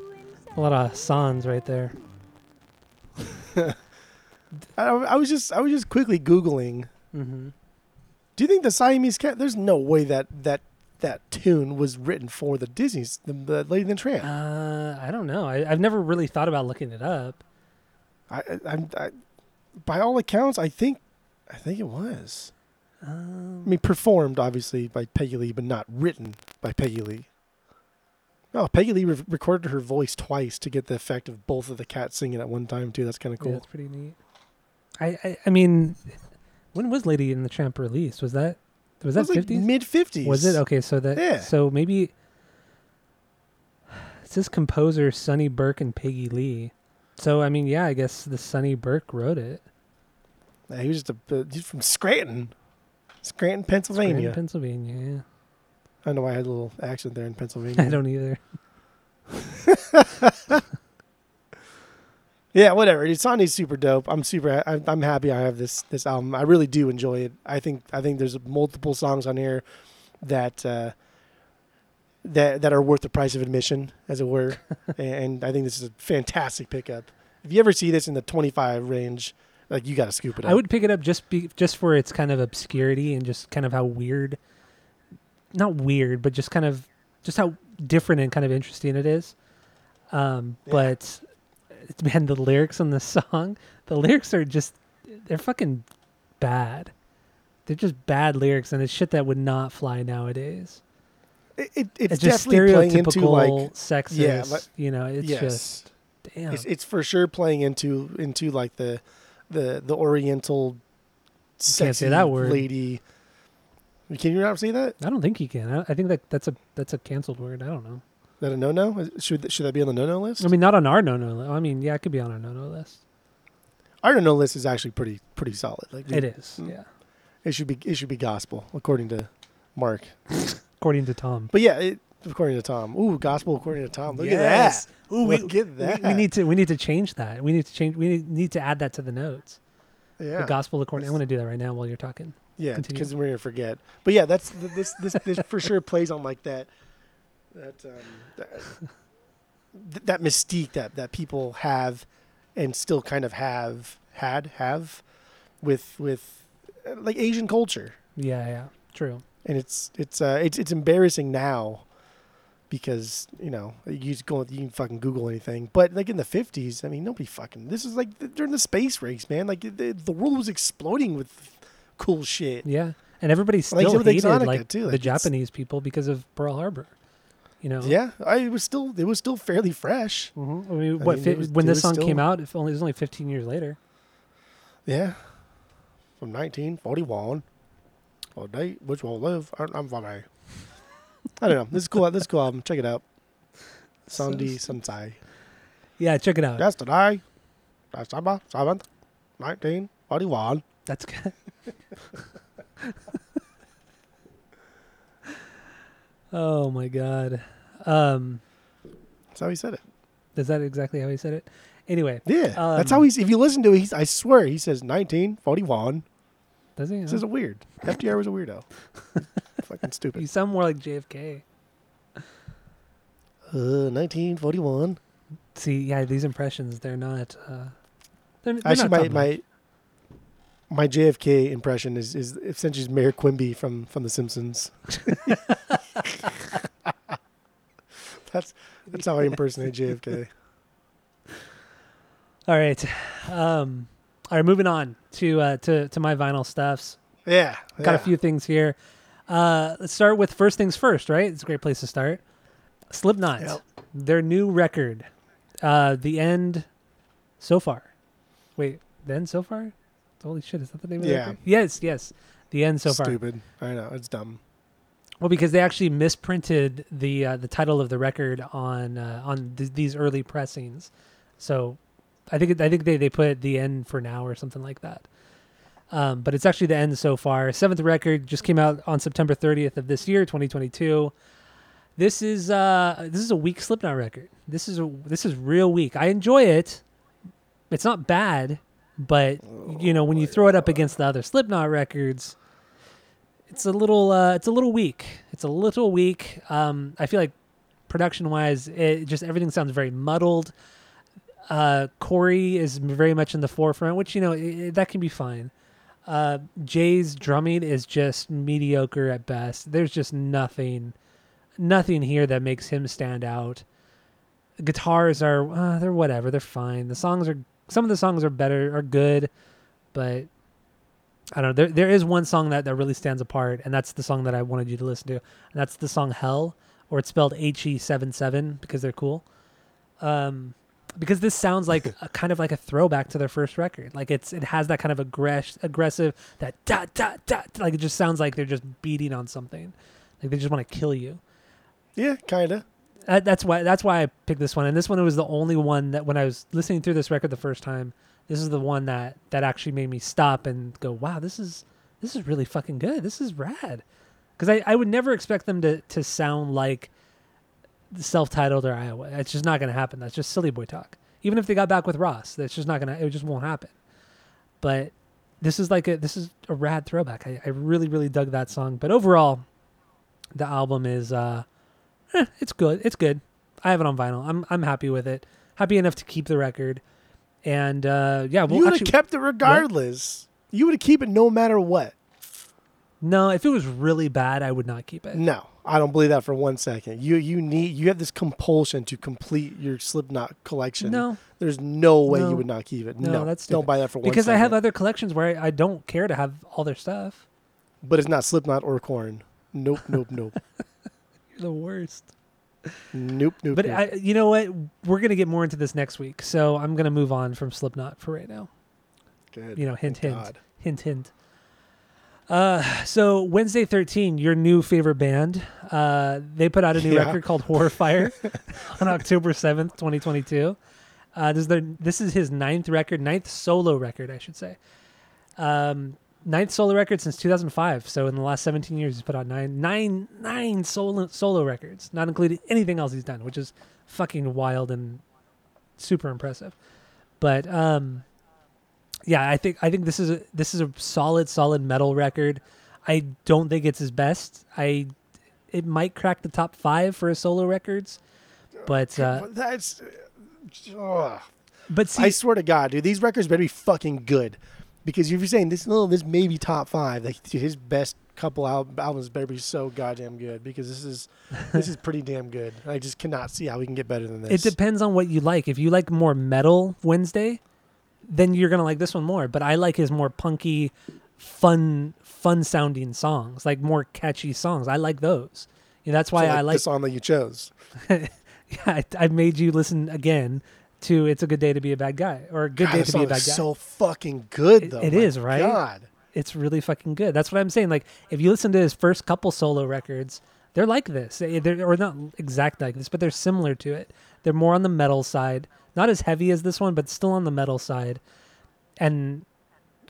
a lot of songs right there. I, I was just I was just quickly googling. Mm-hmm. Do you think the Siamese cat? There's no way that that that tune was written for the Disney's the, the Lady and the Tramp. Uh, I don't know. I, I've never really thought about looking it up. I, I, I, by all accounts, I think I think it was. Um, I mean, performed obviously by Peggy Lee, but not written by Peggy Lee. Oh, Peggy Lee re- recorded her voice twice to get the effect of both of the cats singing at one time too. That's kind of Yeah, cool. that's pretty neat. I, I I mean, when was Lady in the Tramp released? Was that was that fifties? mid fifties? was it okay? So that Yeah. so maybe it's this composer Sonny Burke and Peggy Lee. So I mean, yeah, I guess the Sonny Burke wrote it. Yeah, he was just a, uh, he's from Scranton, Scranton, Pennsylvania. Scranton, Pennsylvania. Pennsylvania. I don't know why I had a little accent there in Pennsylvania. I don't either. Yeah, whatever. It's Sandy's super dope. I'm super. I'm, I'm happy I have this this album. I really do enjoy it. I think I think there's multiple songs on here that uh, that that are worth the price of admission, as it were. and I think this is a fantastic pickup. If you ever see this in the 25 range, like you got to scoop it up. I would pick it up just be, just for its kind of obscurity and just kind of how weird, not weird, but just kind of just how different and kind of interesting it is. Um, Yeah. But man, the lyrics on the song, the lyrics are just they're fucking bad. They're just bad lyrics, and it's shit that would not fly nowadays. It, it, it's, It's, just definitely playing into stereotypical like sexist. yeah, like- you know, it's yes. just damn. It's, it's for sure playing into into like the the the Oriental Can't say that word. lady. Can you not say that? I don't think you can. I, I think that that's a that's a canceled word. I don't know. Is that a no no? Should should that be on the no no list? I mean, not on our no no. List. I mean, yeah, it could be on our no no list. Our no no list is actually pretty pretty solid. Like It is, Mm. yeah. It should be it should be gospel according to Mark. According to Tom. But yeah, it, according to Tom. Ooh, gospel according to Tom. Look Yes. at that. Ooh, we- look at We, that. we need to we need to change that. We need to change. We need, to add that to the notes. yeah. The gospel according. I'm going to do that right now while you're talking. Yeah, because we're gonna forget. But yeah, that's this this this for sure plays on like that that um, that, th- that mystique that that people have and still kind of have had have with with uh, like Asian culture, Yeah, yeah, true. and it's it's uh it's it's embarrassing now because you know you just go you can fucking Google anything, but like in the fifties, I mean nobody fucking this is like during the space race, man. Like the, the world was exploding with cool shit. Yeah, and everybody Like still of hated like too, the like, it's- Japanese people because of Pearl Harbor. You know. Yeah, I it was still it was still fairly fresh. Mhm. I mean, I mean, fi- was- when this song still- came out, it only it was only 15 years later. Yeah, from 1941. Well, date which will live. I'm funny. I don't know. This is cool. This is cool album. Check it out. Sunday Sunsai. Yeah, check it out. Yesterday, December seventh, nineteen forty-one. That's good. oh my god. Um, That's how he said it. is that exactly how he said it? Anyway, Yeah, that's Um, how he's. If you listen to it, he's, I swear he says nineteen forty-one. does he? This is a weird. FDR was a weirdo. Fucking stupid. you sound more like JFK. Uh, nineteen forty-one. See, yeah, these impressions, they're not. Uh, they're, they're Actually, not my my my JFK impression is is essentially Mayor Quimby from from The Simpsons. that's that's how I impersonate JFK. All right. Um, all right, moving on to uh, to to my vinyl stuffs. Yeah, Got yeah. a few things here. Uh, let's start with first things first, right? It's a great place to start. Slipknot, Yep. their new record, uh, the end, so far. Wait, the end so far? Holy shit! Is that the name of the Yeah. record? Yes, yes. The end so far. Stupid. I know it's dumb. Well, because they actually misprinted the uh, the title of the record on uh, on th- these early pressings, so I think it, I think they, they put the end for now or something like that. Um, but it's actually the end so far. Seventh record just came out on September 30th of this year, 2022. This is uh this is a weak Slipknot record. This is a this is real weak. I enjoy it. It's not bad, but you know when you throw it up against the other Slipknot records, it's a little uh, it's a little weak. It's a little weak. Um, I feel like production wise, it just everything sounds very muddled. Uh, Corey is very much in the forefront, which you know i i- that can be fine. Uh, Jay's drumming is just mediocre at best. There's just nothing, nothing here that makes him stand out. Guitars are uh, they're whatever. They're fine. The songs are some of the songs are better are good, but I don't know. There there is one song that, that really stands apart, and that's the song that I wanted you to listen to. And that's the song Hell, or it's spelled H E seven seven because they're cool. Um, because this sounds like a kind of like a throwback to their first record. Like it's it has that kind of aggress aggressive that dot dot dot. Like it just sounds like they're just beating on something. Like they just want to kill you. Yeah, kinda. That, that's why that's why I picked this one. And this one was the only one that when I was listening through this record the first time, this is the one that that actually made me stop and go, "Wow, this is this is really fucking good. This is rad." Because I, I would never expect them to to sound like self-titled or Iowa. It's just not going to happen. That's just silly boy talk. Even if they got back with Ross, that's just not going to. It just won't happen. But this is like a this is a rad throwback. I, I really really dug that song. But overall, the album is uh eh, it's good. It's good. I have it on vinyl. I'm I'm happy with it. Happy enough to keep the record. And uh yeah, well you would have kept it regardless. You would have keep it no matter what. No, if it was really bad, I would not keep it. No, I don't believe that for one second. You you need you have this compulsion to complete your Slipknot collection. No, there's no way No. you would not keep it. No, No, that's don't buy that for one. because I have other collections where I, I don't care to have all their stuff. but it's not Slipknot or Korn. Nope, nope, nope, You're the worst. nope, nope. But nope. I, you know what? We're gonna get more into this next week, so I'm gonna move on from Slipknot for right now. Good. You know, hint, Thank hint. God. Hint, hint. Uh, so Wednesday 13, your new favorite band, uh, they put out a new Yeah. record called Horrifier on October 7th, 2022. Uh, this is their, this is his ninth record, ninth solo record, I should say. Um, ninth solo record since 2005. So in the last 17 years, he's put out nine, nine, nine solo solo records, not including anything else he's done, which is fucking wild and super impressive. But um, yeah, I think I think this is a this is a solid solid metal record. I don't think it's his best. I it might crack the top five for his solo records, but uh, that's. ugh. but see, I swear to God, dude, these records better be fucking good. Because if you're saying this, no, this may be top five. Like dude, his best couple al- albums better be so goddamn good. Because this is this is pretty damn good. I just cannot see how we can get better than this. it depends on what you like. If you like more metal Wednesday, then you're gonna like this one more. But I like his more punky, fun, fun sounding songs, like more catchy songs. I like those. That's why So, I like the song that you chose. Yeah, I, I made you listen again to "It's a Good Day to Be a Bad Guy" or "A Good God, Day to Be a Bad Guy." so fucking good though. it My is, right? God. it's really fucking good. That's what I'm saying. Like, if you listen to his first couple solo records, they're like this. They- They're, or not exact like this, but they're similar to it. They're more on the metal side, not as heavy as this one, but still on the metal side, and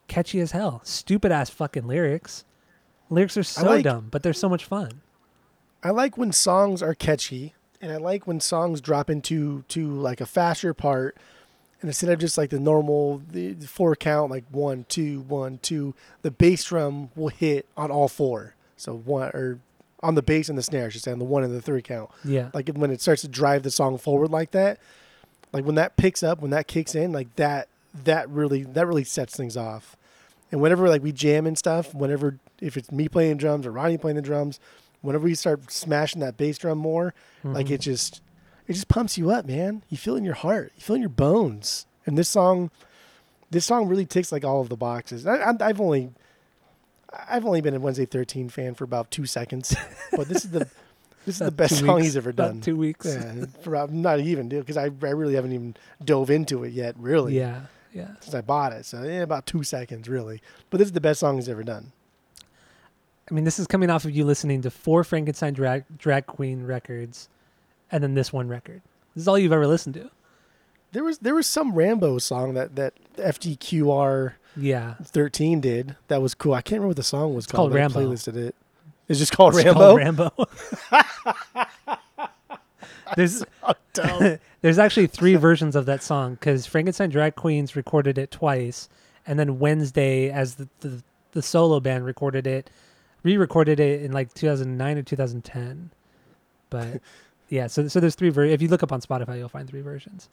catchy as hell. Stupid ass fucking lyrics. Lyrics are so like- dumb, but they're so much fun. I like when songs are catchy, and I like when songs drop into to like a faster part, and instead of just like the normal the four count, like one, two, one, two, the bass drum will hit on all four. So one or on the bass and the snare, I should say, on the one and the three count. Yeah. Like when it starts to drive the song forward like that, like when that picks up, when that kicks in, like that, that really, that really sets things off. And whenever like we jam and stuff, whenever if it's me playing drums or Ronnie playing the drums, whenever we start smashing that bass drum more, like Mm-hmm. it just, it just pumps you up, man. You feel it in your heart, you feel it in your bones. And this song, this song really ticks like all of the boxes. I, I've only, I've only been a Wednesday Thirteen fan for about two seconds, but this is the, this is the best song weeks- he's ever done. Two weeks. Yeah, for, not even, dude, because I, I really haven't even dove into it yet, really, Yeah. Yeah. since I bought it. So, yeah, about two seconds, really. But this is the best song he's ever done. I mean, this is coming off of you listening to four Frankenstein drag, drag queen records, and then this one record. This is all you've ever listened to. There was there was some Rambo song that that FDQR Yeah. thirteen did that was cool. I can't remember what the song was called called. but I Rambo. Playlisted it. It's just called It's Rambo. called Rambo. there's there's actually three versions of that song because Frankenstein Drag Queens recorded it twice, and then Wednesday as the, the the solo band recorded it, re-recorded it in like 2009 or 2010. But yeah, so so there's three ver- If you look up on Spotify, you'll find three versions.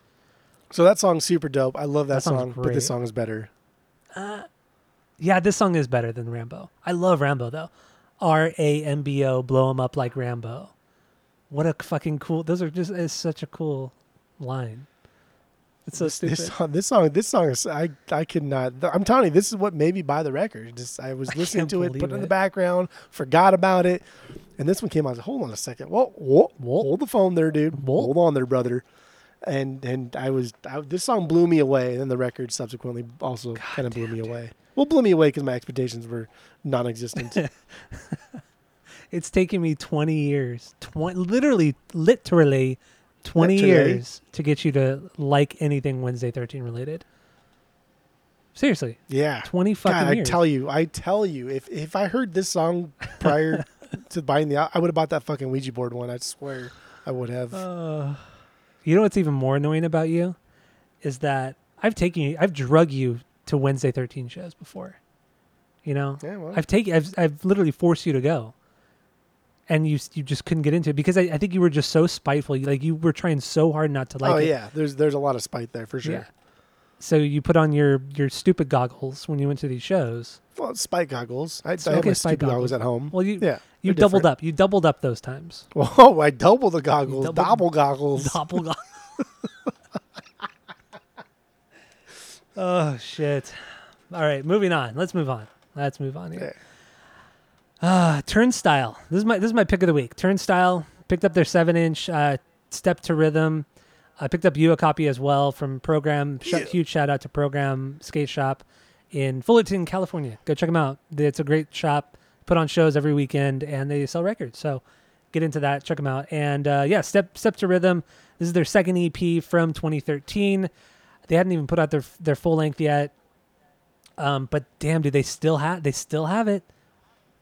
so that song's super dope. I love that, That song, but this song is better. Uh, yeah, this song is better than Rambo. I love Rambo though. R A M B O, blow him up like Rambo. What a fucking cool. Those are just it's such a cool line. It's so this, stupid. this song, this song, this song is I I could not. I'm telling you, this is what made me buy the record. Just I was listening can't to it, put it in the background, forgot about it, and this one came out. I like, hold on a second. Whoa, whoa, Whoa. hold the phone there, dude. Whoa. Hold on there, brother. And and I was I, this song blew me away. And then the record subsequently also kind of blew me away. Well, blew me away because my expectations were non-existent. It's taken me 20 years, tw- literally, literally 20 Literally. years to get you to like anything Wednesday 13 related. Seriously, yeah. 20 fucking God, I years. tell you, I tell you, if if I heard this song prior to buying the, I would have bought that fucking Ouija board one. I swear, I would have. Uh, you know what's even more annoying about you is that I've taken you, I've drug you to Wednesday 13 shows before. You know, yeah, well, I've taken, I've, I've literally forced you to go, and you you just couldn't get into it because I, I think you were just so spiteful. You, like you were trying so hard not to like oh it. yeah, there's there's a lot of spite there for sure. Yeah. So you put on your your stupid goggles when you went to these shows. Well, spike goggles. I, I Okay, have stupid goggles goggles. at home. Well, you yeah, you doubled different. up. You doubled up those times. Whoa, oh, I doubled the goggles, Double goggles. double goggles. Oh shit! All right, moving on. Let's move on. Let's move on here. Uh, Turnstile. This is my this is my pick of the week. Turnstile picked up their seven inch uh, Step to Rhythm. I picked up you a copy as well from Program. Sh- Yeah. Huge shout out to Program Skate Shop in Fullerton, California. Go check them out. It's a great shop. Put on shows every weekend and they sell records. So get into that. Check them out. And uh, yeah, Step Step to Rhythm. This is their second EP from 2013. They hadn't even put out their their full length yet. Um, but damn, do they still have they still have it?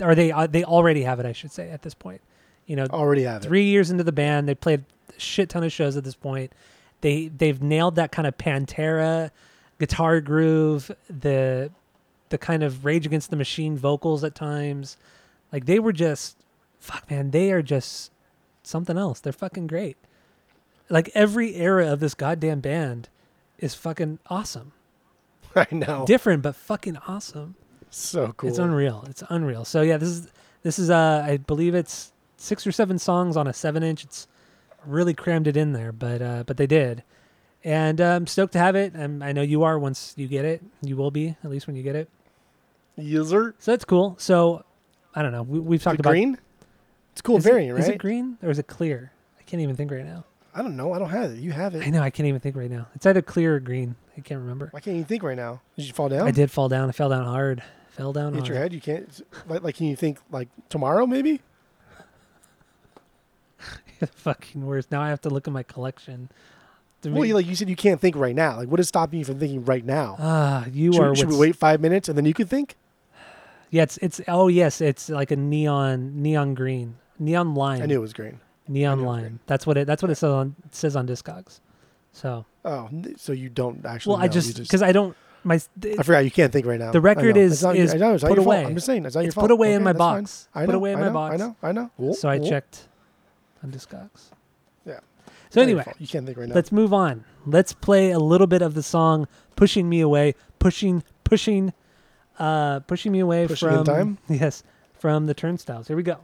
Or they uh, they already have it, I should say, at this point. You know, Already have it. three years into the band, they played a shit ton of shows at this point. They they've nailed that kind of Pantera guitar groove, the the kind of Rage Against the Machine vocals at times. Like they were just fuck man, they are just something else. They're fucking great. Like every era of this goddamn band is fucking awesome. I know. Different but fucking awesome. so cool. It's unreal. It's unreal. So yeah, this is this is uh I believe it's six or seven songs on a seven inch. It's really crammed it in there, but uh but they did. And uh, I'm stoked to have it. And I know you are once you get it. You will be, at least when you get it. User So that's cool. So I don't know. We, we've the talked about green. It's cool variant, it, right? Is it green or is it clear? I can't even think right now. I don't know. I don't have it. You have it. I know I can't even think right now. It's either clear or green. I can't remember. Why can't you think right now? Did you fall down? I did fall down. I fell down hard. Fell down Hit hard. your head. You can't. Like, like, can you think like tomorrow maybe? Fucking worst. Now I have to look at my collection. To Well, make- like you said, you can't think right now. Like, what is stopping you from thinking right now? Ah, you should, are. should we wait five minutes and then you could think? Yeah, it's it's. Oh yes, it's like a neon neon green, neon lime. I knew it was green. Neon I knew it was lime. green. That's what it. That's what it says on it says on Discogs. So Oh, so you don't actually? well, I know. You just because I don't my I forgot you can't think right now. The record is- not, is know, put your fault. away. I'm just saying it's It's put away in my fine. box. I know, Put away in I my know, box. I know. I know. Cool, so I cool. checked on Discogs. Yeah. So anyway, you can't think right now. let's move on. Let's play a little bit of the song "Pushing Me Away," pushing, pushing, uh, pushing me away Pushing in from time? yes, from the Turnstiles. Here we go.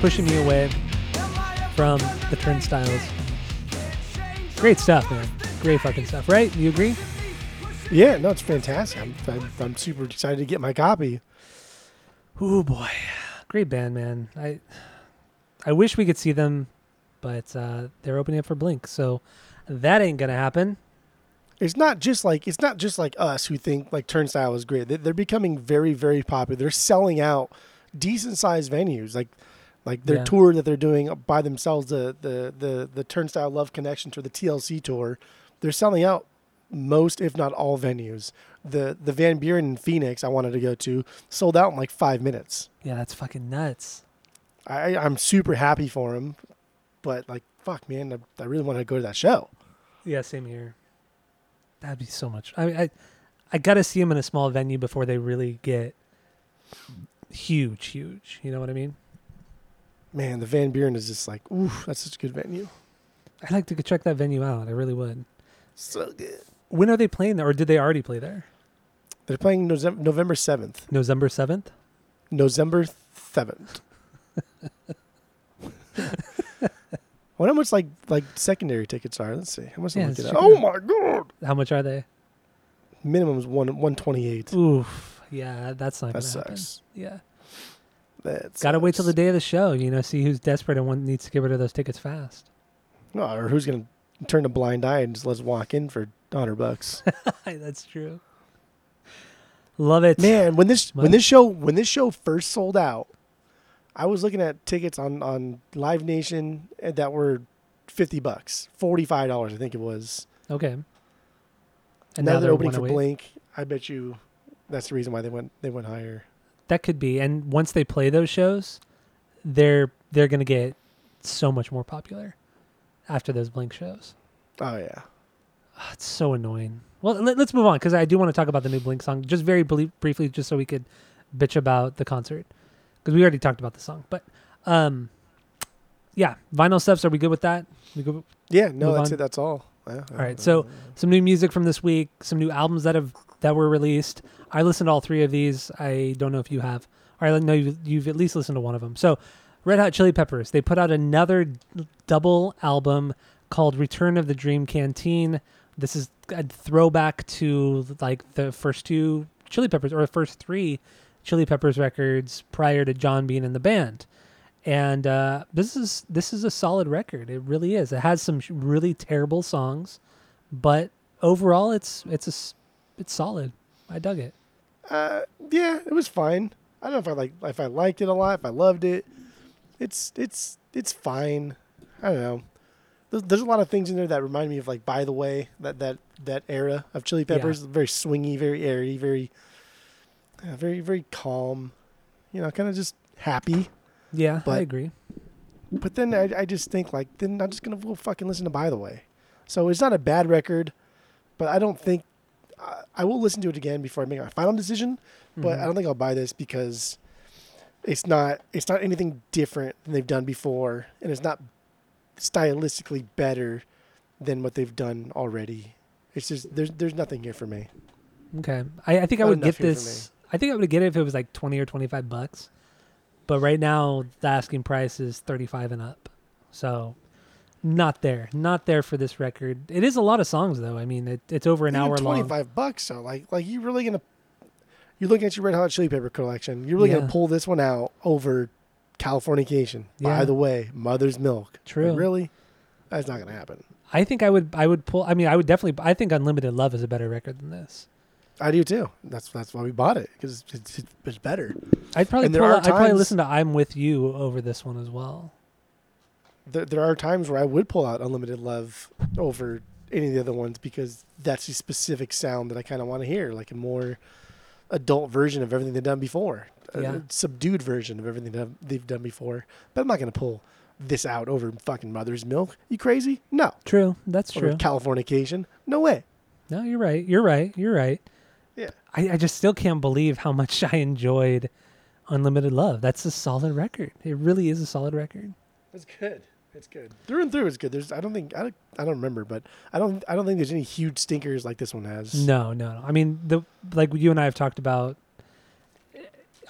Pushing me away from the Turnstiles. Great stuff, man. Great fucking stuff, right? You agree? yeah, no, it's fantastic. I'm, I'm, I'm super excited to get my copy. Oh boy, great band, man. I I wish we could see them, but uh, they're opening up for Blink, so that ain't gonna happen. It's not just like it's not just like us who think like Turnstile is great. They- They're becoming very, very popular. They're selling out decent sized venues. Like like their Yeah. tour that they're doing by themselves, the the the the Turnstile Love Connection tour, the TLC tour. They're selling out most, if not all, venues. The the Van Buren in Phoenix I wanted to go to sold out in like five minutes. Yeah, that's fucking nuts. I I'm super happy for him, but like fuck man, I, I really want to go to that show. Yeah, same here. That'd be so much. I I I gotta see them in a small venue before they really get huge, huge. You know what I mean? Man, the Van Buren is just like, ooh, that's such a good venue. I'd like to go check that venue out. I really would. So good. When are they playing there, or did they already play there? They're playing November November seventh. November seventh. November seventh. What how much like like secondary tickets are? Let's see. How much? Yeah, Yeah, let's look check it it oh my god! How much are they? Minimum is one one twenty eight. Oof. Yeah, that's not That gonna happen. sucks. Yeah. That Gotta wait till the day of the show. You know, see who's desperate and one needs to get rid of those tickets fast. No, or who's gonna turn a blind eye and just let's walk in for hundred bucks? That's true. Love it. Man, when this when this show when this show first sold out, I was looking at tickets on on Live Nation eh, that were fifty bucks, forty five dollars, I think it was. Okay. And now, they're opening for Blink. I bet you that's the reason why they went they went higher. That could be. And once they play those shows, they're they're gonna get so much more popular after those Blink shows. Oh yeah. Ah, it's so annoying. Well, let, us move on because I do want to talk about the new Blink song just very briefly, just so we could bitch about the concert. because we already talked about the song. But um, yeah, vinyl steps. Are we good with that? We good? Yeah, no, that's on. it. That's all. Yeah, All right. So some new music from this week. Some new albums that have that were released. I listened to all three of these. I don't know if you have. I know you've, you've at least listened to one of them. So, Red Hot Chili Peppers. They put out another double album called Return of the Dream Canteen. This is a throwback to like the first two Chili Peppers or the first three Chili Peppers records prior to John being in the band. And uh, this is this is a solid record. It really is. It has some really terrible songs, but overall, it's it's a it's solid. I dug it. Uh, yeah, it was fine. I don't know if I like if I liked it a lot, if I loved it. It's it's it's fine. I don't know. There's, there's a lot of things in there that remind me of like By the Way, that that that era of Chili Yeah. Peppers. Very swingy, very airy, very uh, very very calm. You know, kind of just happy. Yeah, I agree. But then I, I just think like then I'm just gonna go fucking listen to By the Way. So it's not a bad record, but I don't think I, I will listen to it again before I make my final decision. But Mhm. I don't think I'll buy this because it's not it's not anything different than they've done before, and it's not stylistically better than what they've done already. It's just there's there's nothing here for me. Okay, I, I think I would get this. I think I would get it if it was like twenty or twenty five bucks. But right now, the asking price is thirty five and up. So, not there, not there for this record. It is a lot of songs though. I mean, it, it's over an Even hour twenty long. five bucks. So like like you really gonna you're looking at your Red Hot Chili Pepper collection. You're really Yeah. gonna pull this one out over Californication. Yeah. By the way, Mother's Milk. True. Like, really? That's not gonna happen. I think I would. I would pull. I mean, I would definitely. I think Unlimited Love is a better record than this. I do too. That's that's why we bought it because it's, it's, it's better. I'd probably pull I'd probably listen to "I'm with You" over this one as well. There, there are times where I would pull out Unlimited Love over any of the other ones because that's the specific sound that I kind of want to hear, like a more adult version of everything they've done before, a- Yeah. a subdued version of everything that they've done before. But I'm not gonna pull this out over fucking Mother's Milk. You crazy? No. True, that's Over true. Californication? No way. No, you're right. You're right. You're right. Yeah. I, I just still can't believe how much I enjoyed Unlimited Love. That's a solid record. It really is a solid record. It's good. It's good. Through and through, it's good. There's, I don't think, I don't, I don't remember, but I don't, I don't think there's any huge stinkers like this one has. No, no, no. I mean, the like you and I have talked about eh,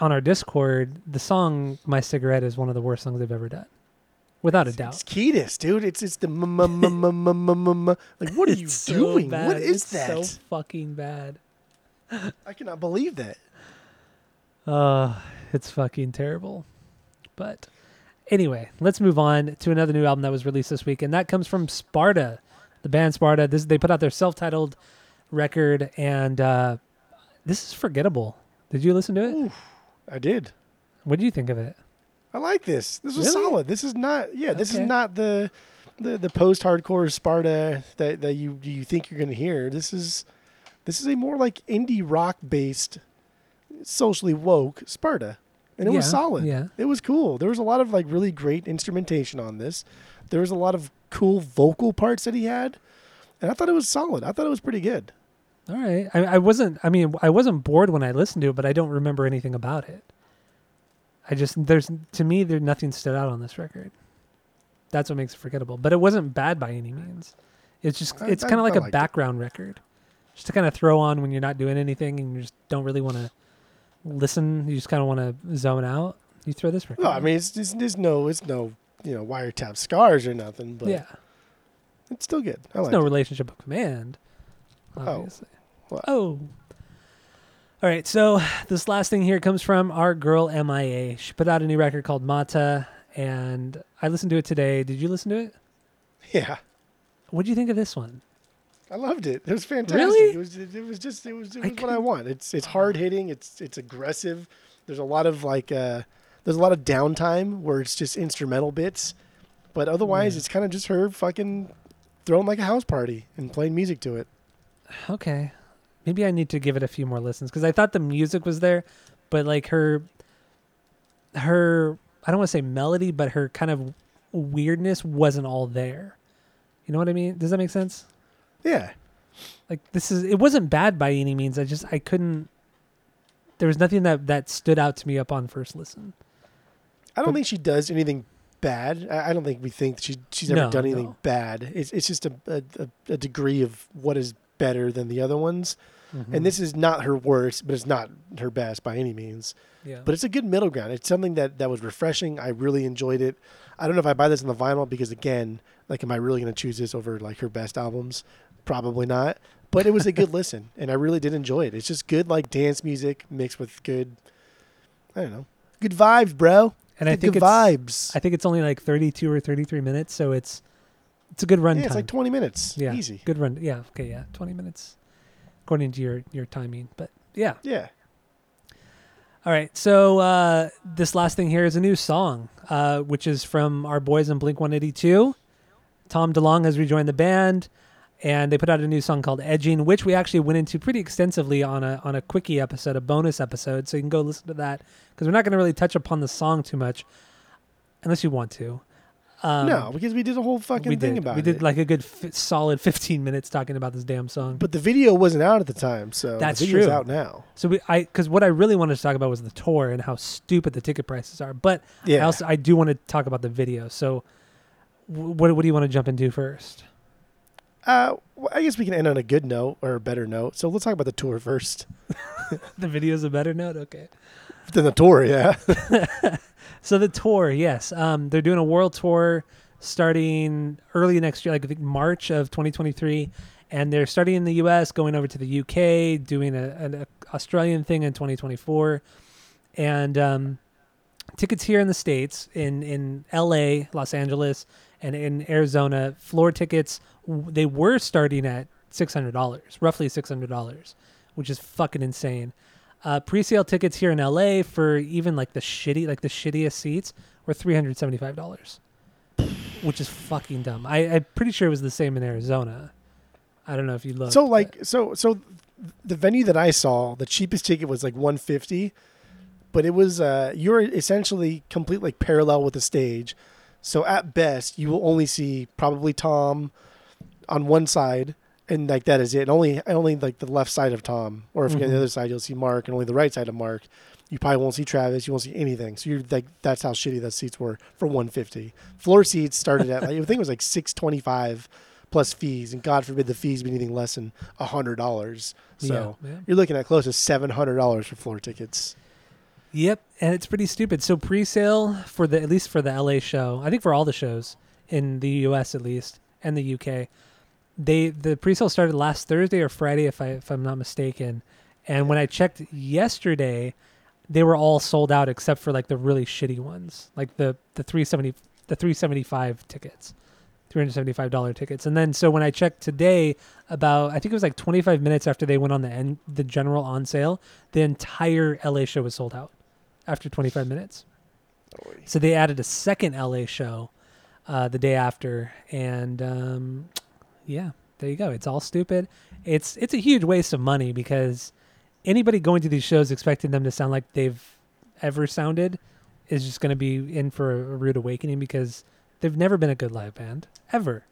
on our Discord, the song "My Cigarette" is one of the worst songs they've ever done, without a doubt. It's doubt. Kiedis, dude. It's it's the m- m- m- m- m- m- m- like what are you It's so doing? bad. What is It's that? So fucking bad. I cannot believe that. Uh, it's fucking terrible. But anyway, let's move on to another new album that was released this week, and that comes from Sparta, the band Sparta. This they put out their self-titled record, and uh, this is forgettable. Did you listen to it? Oof, I did. What do you think of it? I like this. This was Really? solid. This is not. Yeah, this Okay. is not the the the post-hardcore Sparta that that you you think you're gonna hear. This is this is a more like indie rock based, socially woke Sparta, and it was solid. yeah. it was cool. There was a lot of like really great instrumentation on this. There was a lot of cool vocal parts that he had, and I thought it was solid. I thought it was pretty good. All right, I, I wasn't. I mean, I wasn't bored when I listened to it, but I don't remember anything about it. I just there's to me there nothing stood out on this record. That's what makes it forgettable. But it wasn't bad by any means. It's just it's kind of like a liked it. background record, just to kind of throw on when you're not doing anything and you just don't really want to listen. You just kind of want to zone out. You throw this record. No. I mean it's, it's it's no it's no you know wiretap scars or nothing, but yeah, it's still good. I it's like no it. relationship of command. Oh. What? Oh. All right, so this last thing here comes from our girl MIA. She put out a new record called Mata, and I listened to it today. Did you listen to it? Yeah. What do you think of this one? I loved it. It was fantastic. Really? It was it, was just it was it I what I want. It's it's hard hitting. It's it's aggressive. There's a lot of like uh there's a lot of downtime where it's just instrumental bits, but otherwise Yeah. it's kind of just her fucking throwing like a house party and playing music to it. Okay, maybe I need to give it a few more listens because I thought the music was there, but like her, her I don't want to say melody, but her kind of weirdness wasn't all there. You know what I mean? Does that make sense? Yeah. like this is it wasn't bad by any means i just i couldn't there was nothing that that stood out to me up on first listen I don't think she does anything bad. I, I don't think we think she she's ever No, done anything no. bad. It's it's just a, a a- a degree of what is better than the other ones. Mm-hmm. And this is not her worst, but it's not her best by any means. Yeah. But it's a good middle ground. It's something that that was refreshing. I really enjoyed it. I don't know if I buy this on the vinyl because again, like, am I really going to choose this over like her best albums? Probably not. But it was a good listen, and I really did enjoy it. It's just good like dance music mixed with good. I don't know, good vibes, bro. and I think it's, vibes. I think it's only like 32 or 33 minutes, so it's it's a good run yeah, time. it's like twenty minutes. yeah, easy. Good run. Yeah. Okay. Yeah. 20 minutes, according to your your timing. But yeah. Yeah. All right. So uh, this last thing here is a new song, uh, which is from our boys in Blink 182. Tom DeLonge has rejoined the band, and they put out a new song called "Edging," which we actually went into pretty extensively on a on a quickie episode, a bonus episode. So you can go listen to that because we're not going to really touch upon the song too much, unless you want to. Um, no, because we did a whole fucking we thing did. about we did like a good f- solid 15 minutes talking about this damn song. but the video wasn't out at the time, so That's the video's true. out now. So we, I, because what I really wanted to talk about was the tour and how stupid the ticket prices are. But I Yeah. also I do want to talk about the video. So, wh- what what do you want to jump into first? Uh, well, I guess we can end on a good note or a better note. So let's talk about the tour first. The video's a better note. Okay. Then the tour, yeah. So the tour, yes, um, they're doing a world tour starting early next year, like I think March of 2023, and they're starting in the U.S., going over to the UK, doing a, an a Australian thing in 2024, and um, tickets here in the states, in in L.A., Los Angeles, and in Arizona, floor tickets they were starting at six hundred dollars, roughly six hundred dollars, which is fucking insane. Uh, pre-sale tickets here in LA for even like the shitty, like the shittiest seats were three hundred seventy-five dollars, which is fucking dumb. I, I'm pretty sure it was the same in Arizona. I don't know if you looked. so but- like, so so the venue that I saw, the cheapest ticket was like 150, but it was uh, you're essentially complete like parallel with the stage. So at best, you will only see probably Tom on one side, and like that is it. And only only like the left side of Tom, or if you're on the mm-hmm. other side, you'll see Mark, and only the right side of Mark. You probably won't see Travis. You won't see anything. So you're like, that's how shitty those seats were for 150. Floor seats started at like, I think it was like 625 plus fees, and God forbid the fees be anything less than a hundred dollars. So yeah, yeah. you're looking at close to seven hundred dollars for floor tickets. Yep, and it's pretty stupid. So pre-sale for the at least for the LA show, I think for all the shows in the US at least and the UK, they the pre-sale started last Thursday or Friday if I if I'm not mistaken. And when I checked yesterday, they were all sold out except for like the really shitty ones, like the the 370 the 375 tickets. $375 tickets. And then so when I checked today about I think it was like 25 minutes after they went on the end, the general on sale, the entire LA show was sold out after 25 minutes. So they added a second LA show uh, the day after, and um, yeah, there you go. It's all stupid. It's it's a huge waste of money because anybody going to these shows expecting them to sound like they've ever sounded is just going to be in for a, rude awakening because they've never been a good live band ever.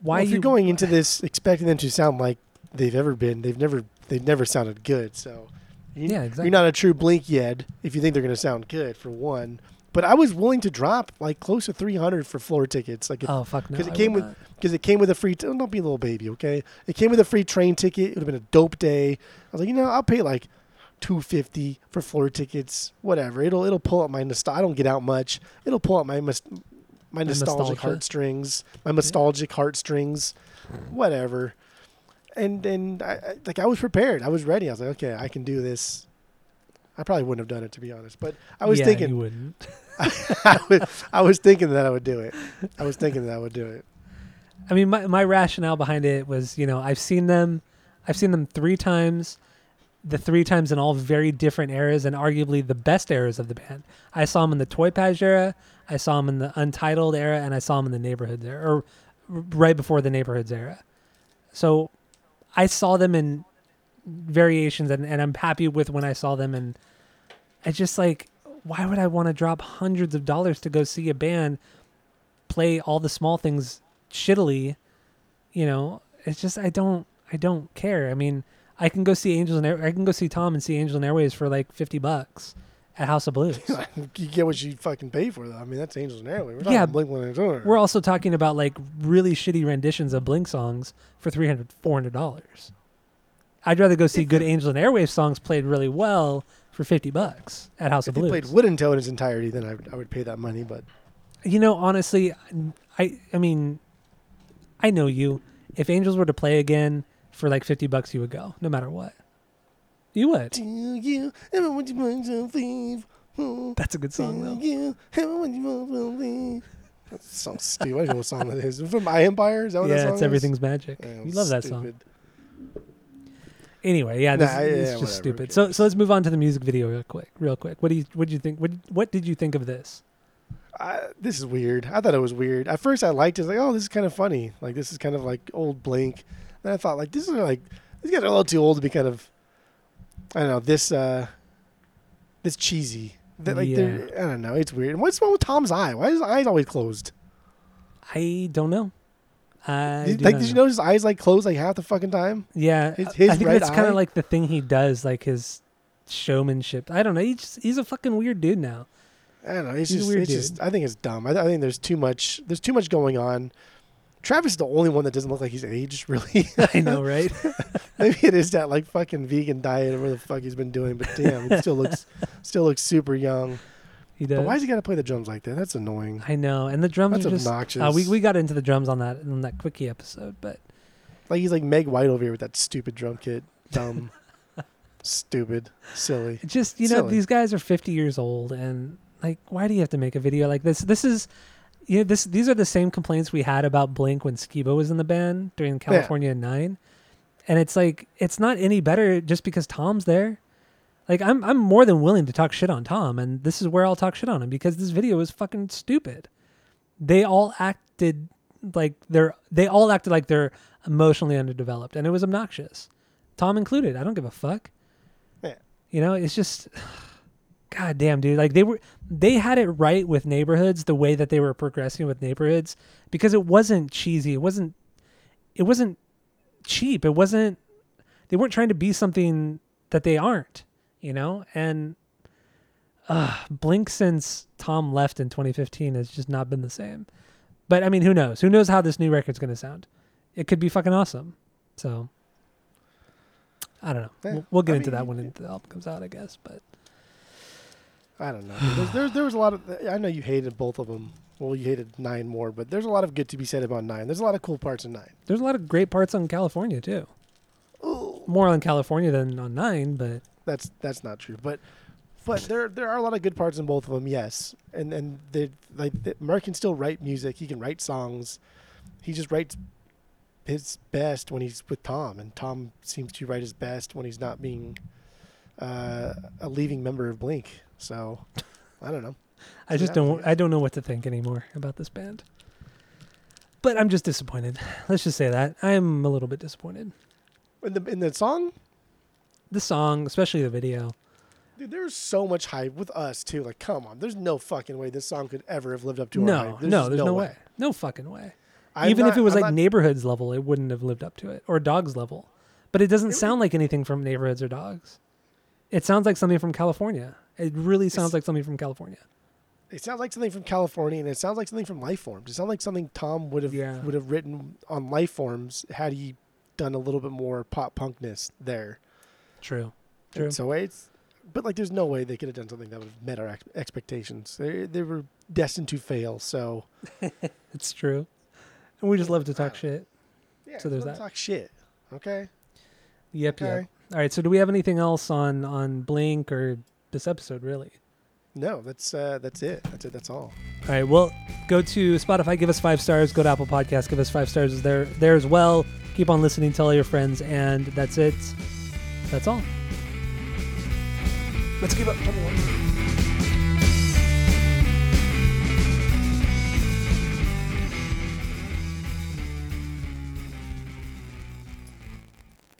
Why Well, if you you're going into this expecting them to sound like they've ever been, they've never they've never sounded good. So you, Yeah, exactly. you're not a true blink yet if you think they're going to sound good for one. But I was willing to drop like close to 300 for floor tickets, like Oh fuck no! because I it came with because it came with a free. T- oh, don't be a little baby, okay? It came with a free train ticket. It would have been a dope day. I was like, you know, I'll pay like 250 for floor tickets. Whatever. It'll it'll pull up my nostalgia. I don't get out much. It'll pull up my mus- my nostalgic nostalgia. heartstrings. My nostalgic heartstrings. Whatever. And and I, I, like I was prepared. I was ready. I was like, okay, I can do this. I probably wouldn't have done it to be honest, but I was yeah, thinking you wouldn't. I, was, I was thinking that I would do it. I was thinking that I would do it. I mean, my my rationale behind it was, you know, I've seen them, I've seen them three times, the three times in all very different eras and arguably the best eras of the band. I saw them in the Toy Patch era, I saw them in the Untitled era, and I saw them in the Neighborhoods era, or right before the Neighborhoods era. So, I saw them in variations, and, and I'm happy with when I saw them. And I just like, why would I want to drop hundreds of dollars to go see a band play all the small things shittily? You know, it's just I don't I don't care. I mean, I can go see Angels and Air, I can go see Tom and see Angels and Airwaves for like fifty bucks, at House of Blues. you get what you fucking pay for, though. I mean, that's Angels and Airwaves. We're Yeah, Blink One Eighty Two. We're also talking about like really shitty renditions of Blink songs for 300 400 dollars. I'd rather go see good Angels and Airwaves songs played really well for 50 bucks at House of Blues. They played Wooden Toe in its entirety, then I, would- I would pay that money. But You know, honestly, I I mean, I know you. If Angels were to play again for like 50 bucks, you would go, no matter what. You do you ever want to leave? That's a good song though. you ever want to leave? That's so stupid. I don't know what song that is. From My Empire? Is that what that Yeah, song it's is? everything's magic. Yeah, you love that song. Anyway, yeah, Nah, this, yeah, it's yeah, just whatever, stupid. So so let's move on to the music video real quick. Real quick. What do you what do you think? What what did you think of this? I, this is weird. I thought it was weird. At first, I liked it. Like, oh, this is kind of funny. Like, this is kind of like old Blink. Then I thought, like, this is like these guys are a little too old to be kind of. I don't know this. uh This cheesy. That like they're. I don't know. It's weird. And what's wrong with Tom's eye? Why is his eyes always closed? I don't know. I Did- do like, did you know. notice his eyes like closed like half the fucking time? Yeah, His- I- his I think that's kind of like the thing he does, like his showmanship. I don't know. He just, he's a fucking weird dude now. I don't know. It's He's a just. weird It's just. I think it's dumb. I, I think there's too much. There's too much going on. Travis is the only one that doesn't look like he's aged, really. I know, right? Maybe it is that like fucking vegan diet or whatever the fuck he's been doing, but damn, it still looks still looks super young. He does. But why does he gotta play the drums like that? That's annoying. I know, and the drums That's are just. obnoxious. Uh, we we got into the drums on that on that quickie episode, but Like he's like Meg White over here with that stupid drum kit. Dumb, stupid, silly. Just you know Silly. these guys are 50 years old and like why do you have to make a video like this this is you know this these are the same complaints we had about blink when skiba was in the band during california 9 and it's like it's not any better just because tom's there. Like i'm i'm more than willing to talk shit on tom and this is where i'll talk shit on him because this video is fucking stupid. They all acted like they're they all acted like they're emotionally underdeveloped and it was obnoxious. Tom included. I don't give a fuck. Yeah. you know it's just god damn dude. Like they were they had it right with neighborhoods the way that they were progressing with neighborhoods because it wasn't cheesy. It wasn't it wasn't cheap. It wasn't they weren't trying to be something that they aren't you know? And uh blink since tom left in 2015 has just not been the same. But i mean who knows? Who knows how this new record's going to sound? It could be fucking awesome. So i don't know. Yeah, we'll, we'll get I into mean, that when it- the album comes out i guess but I don't know. There's, there, there was a lot of. I know you hated both of them. Well, you hated nine more, but there's a lot of good to be said about nine. There's a lot of cool parts in nine. There's a lot of great parts on California too. More on California than on Nine, but That's that's not true, but but there there are a lot of good parts in both of them. Yes, and and they like Mark can still write music. He can write songs. He just writes his best when he's with Tom, and Tom seems to write his best when he's not being uh, a leaving member of Blink. So I don't know. I just don't. I don't know what to think anymore about this band. But I'm just disappointed. Let's just say that I'm a little bit disappointed. In the in the song, The song, especially the video. dude, there's so much hype with us too. Like, come on, there's no fucking way this song could ever have lived up to our No, hype. no, just there's no, way. no fucking way. I'm Even if it was I'm like not- neighborhoods level, it wouldn't have lived up to it, or dogs level. But it doesn't sound like anything from neighborhoods or dogs. It sounds like something from California. It really sounds It's- like something from California. It sounds like something from California, and it sounds like something from Lifeforms. It sounds like something Tom would have Yeah. would have written on Lifeforms had he done a little bit more pop punkness there. True. And True. So it's, but like, there's no way they could have done something that would have met our ex- expectations. They they were destined to fail. So It's true. And we just love to talk shit. yeah, So there's that. Talk shit. Okay. Yep, yep. All right. So, do we have anything else on on Blink or this episode? Really? No, that's uh, that's it. That's it. That's all. All right. Well, go to Spotify, give us five stars. Go to Apple Podcasts, give us five stars there there as well. Keep on listening, tell all your friends, and that's it. That's all. Let's give up.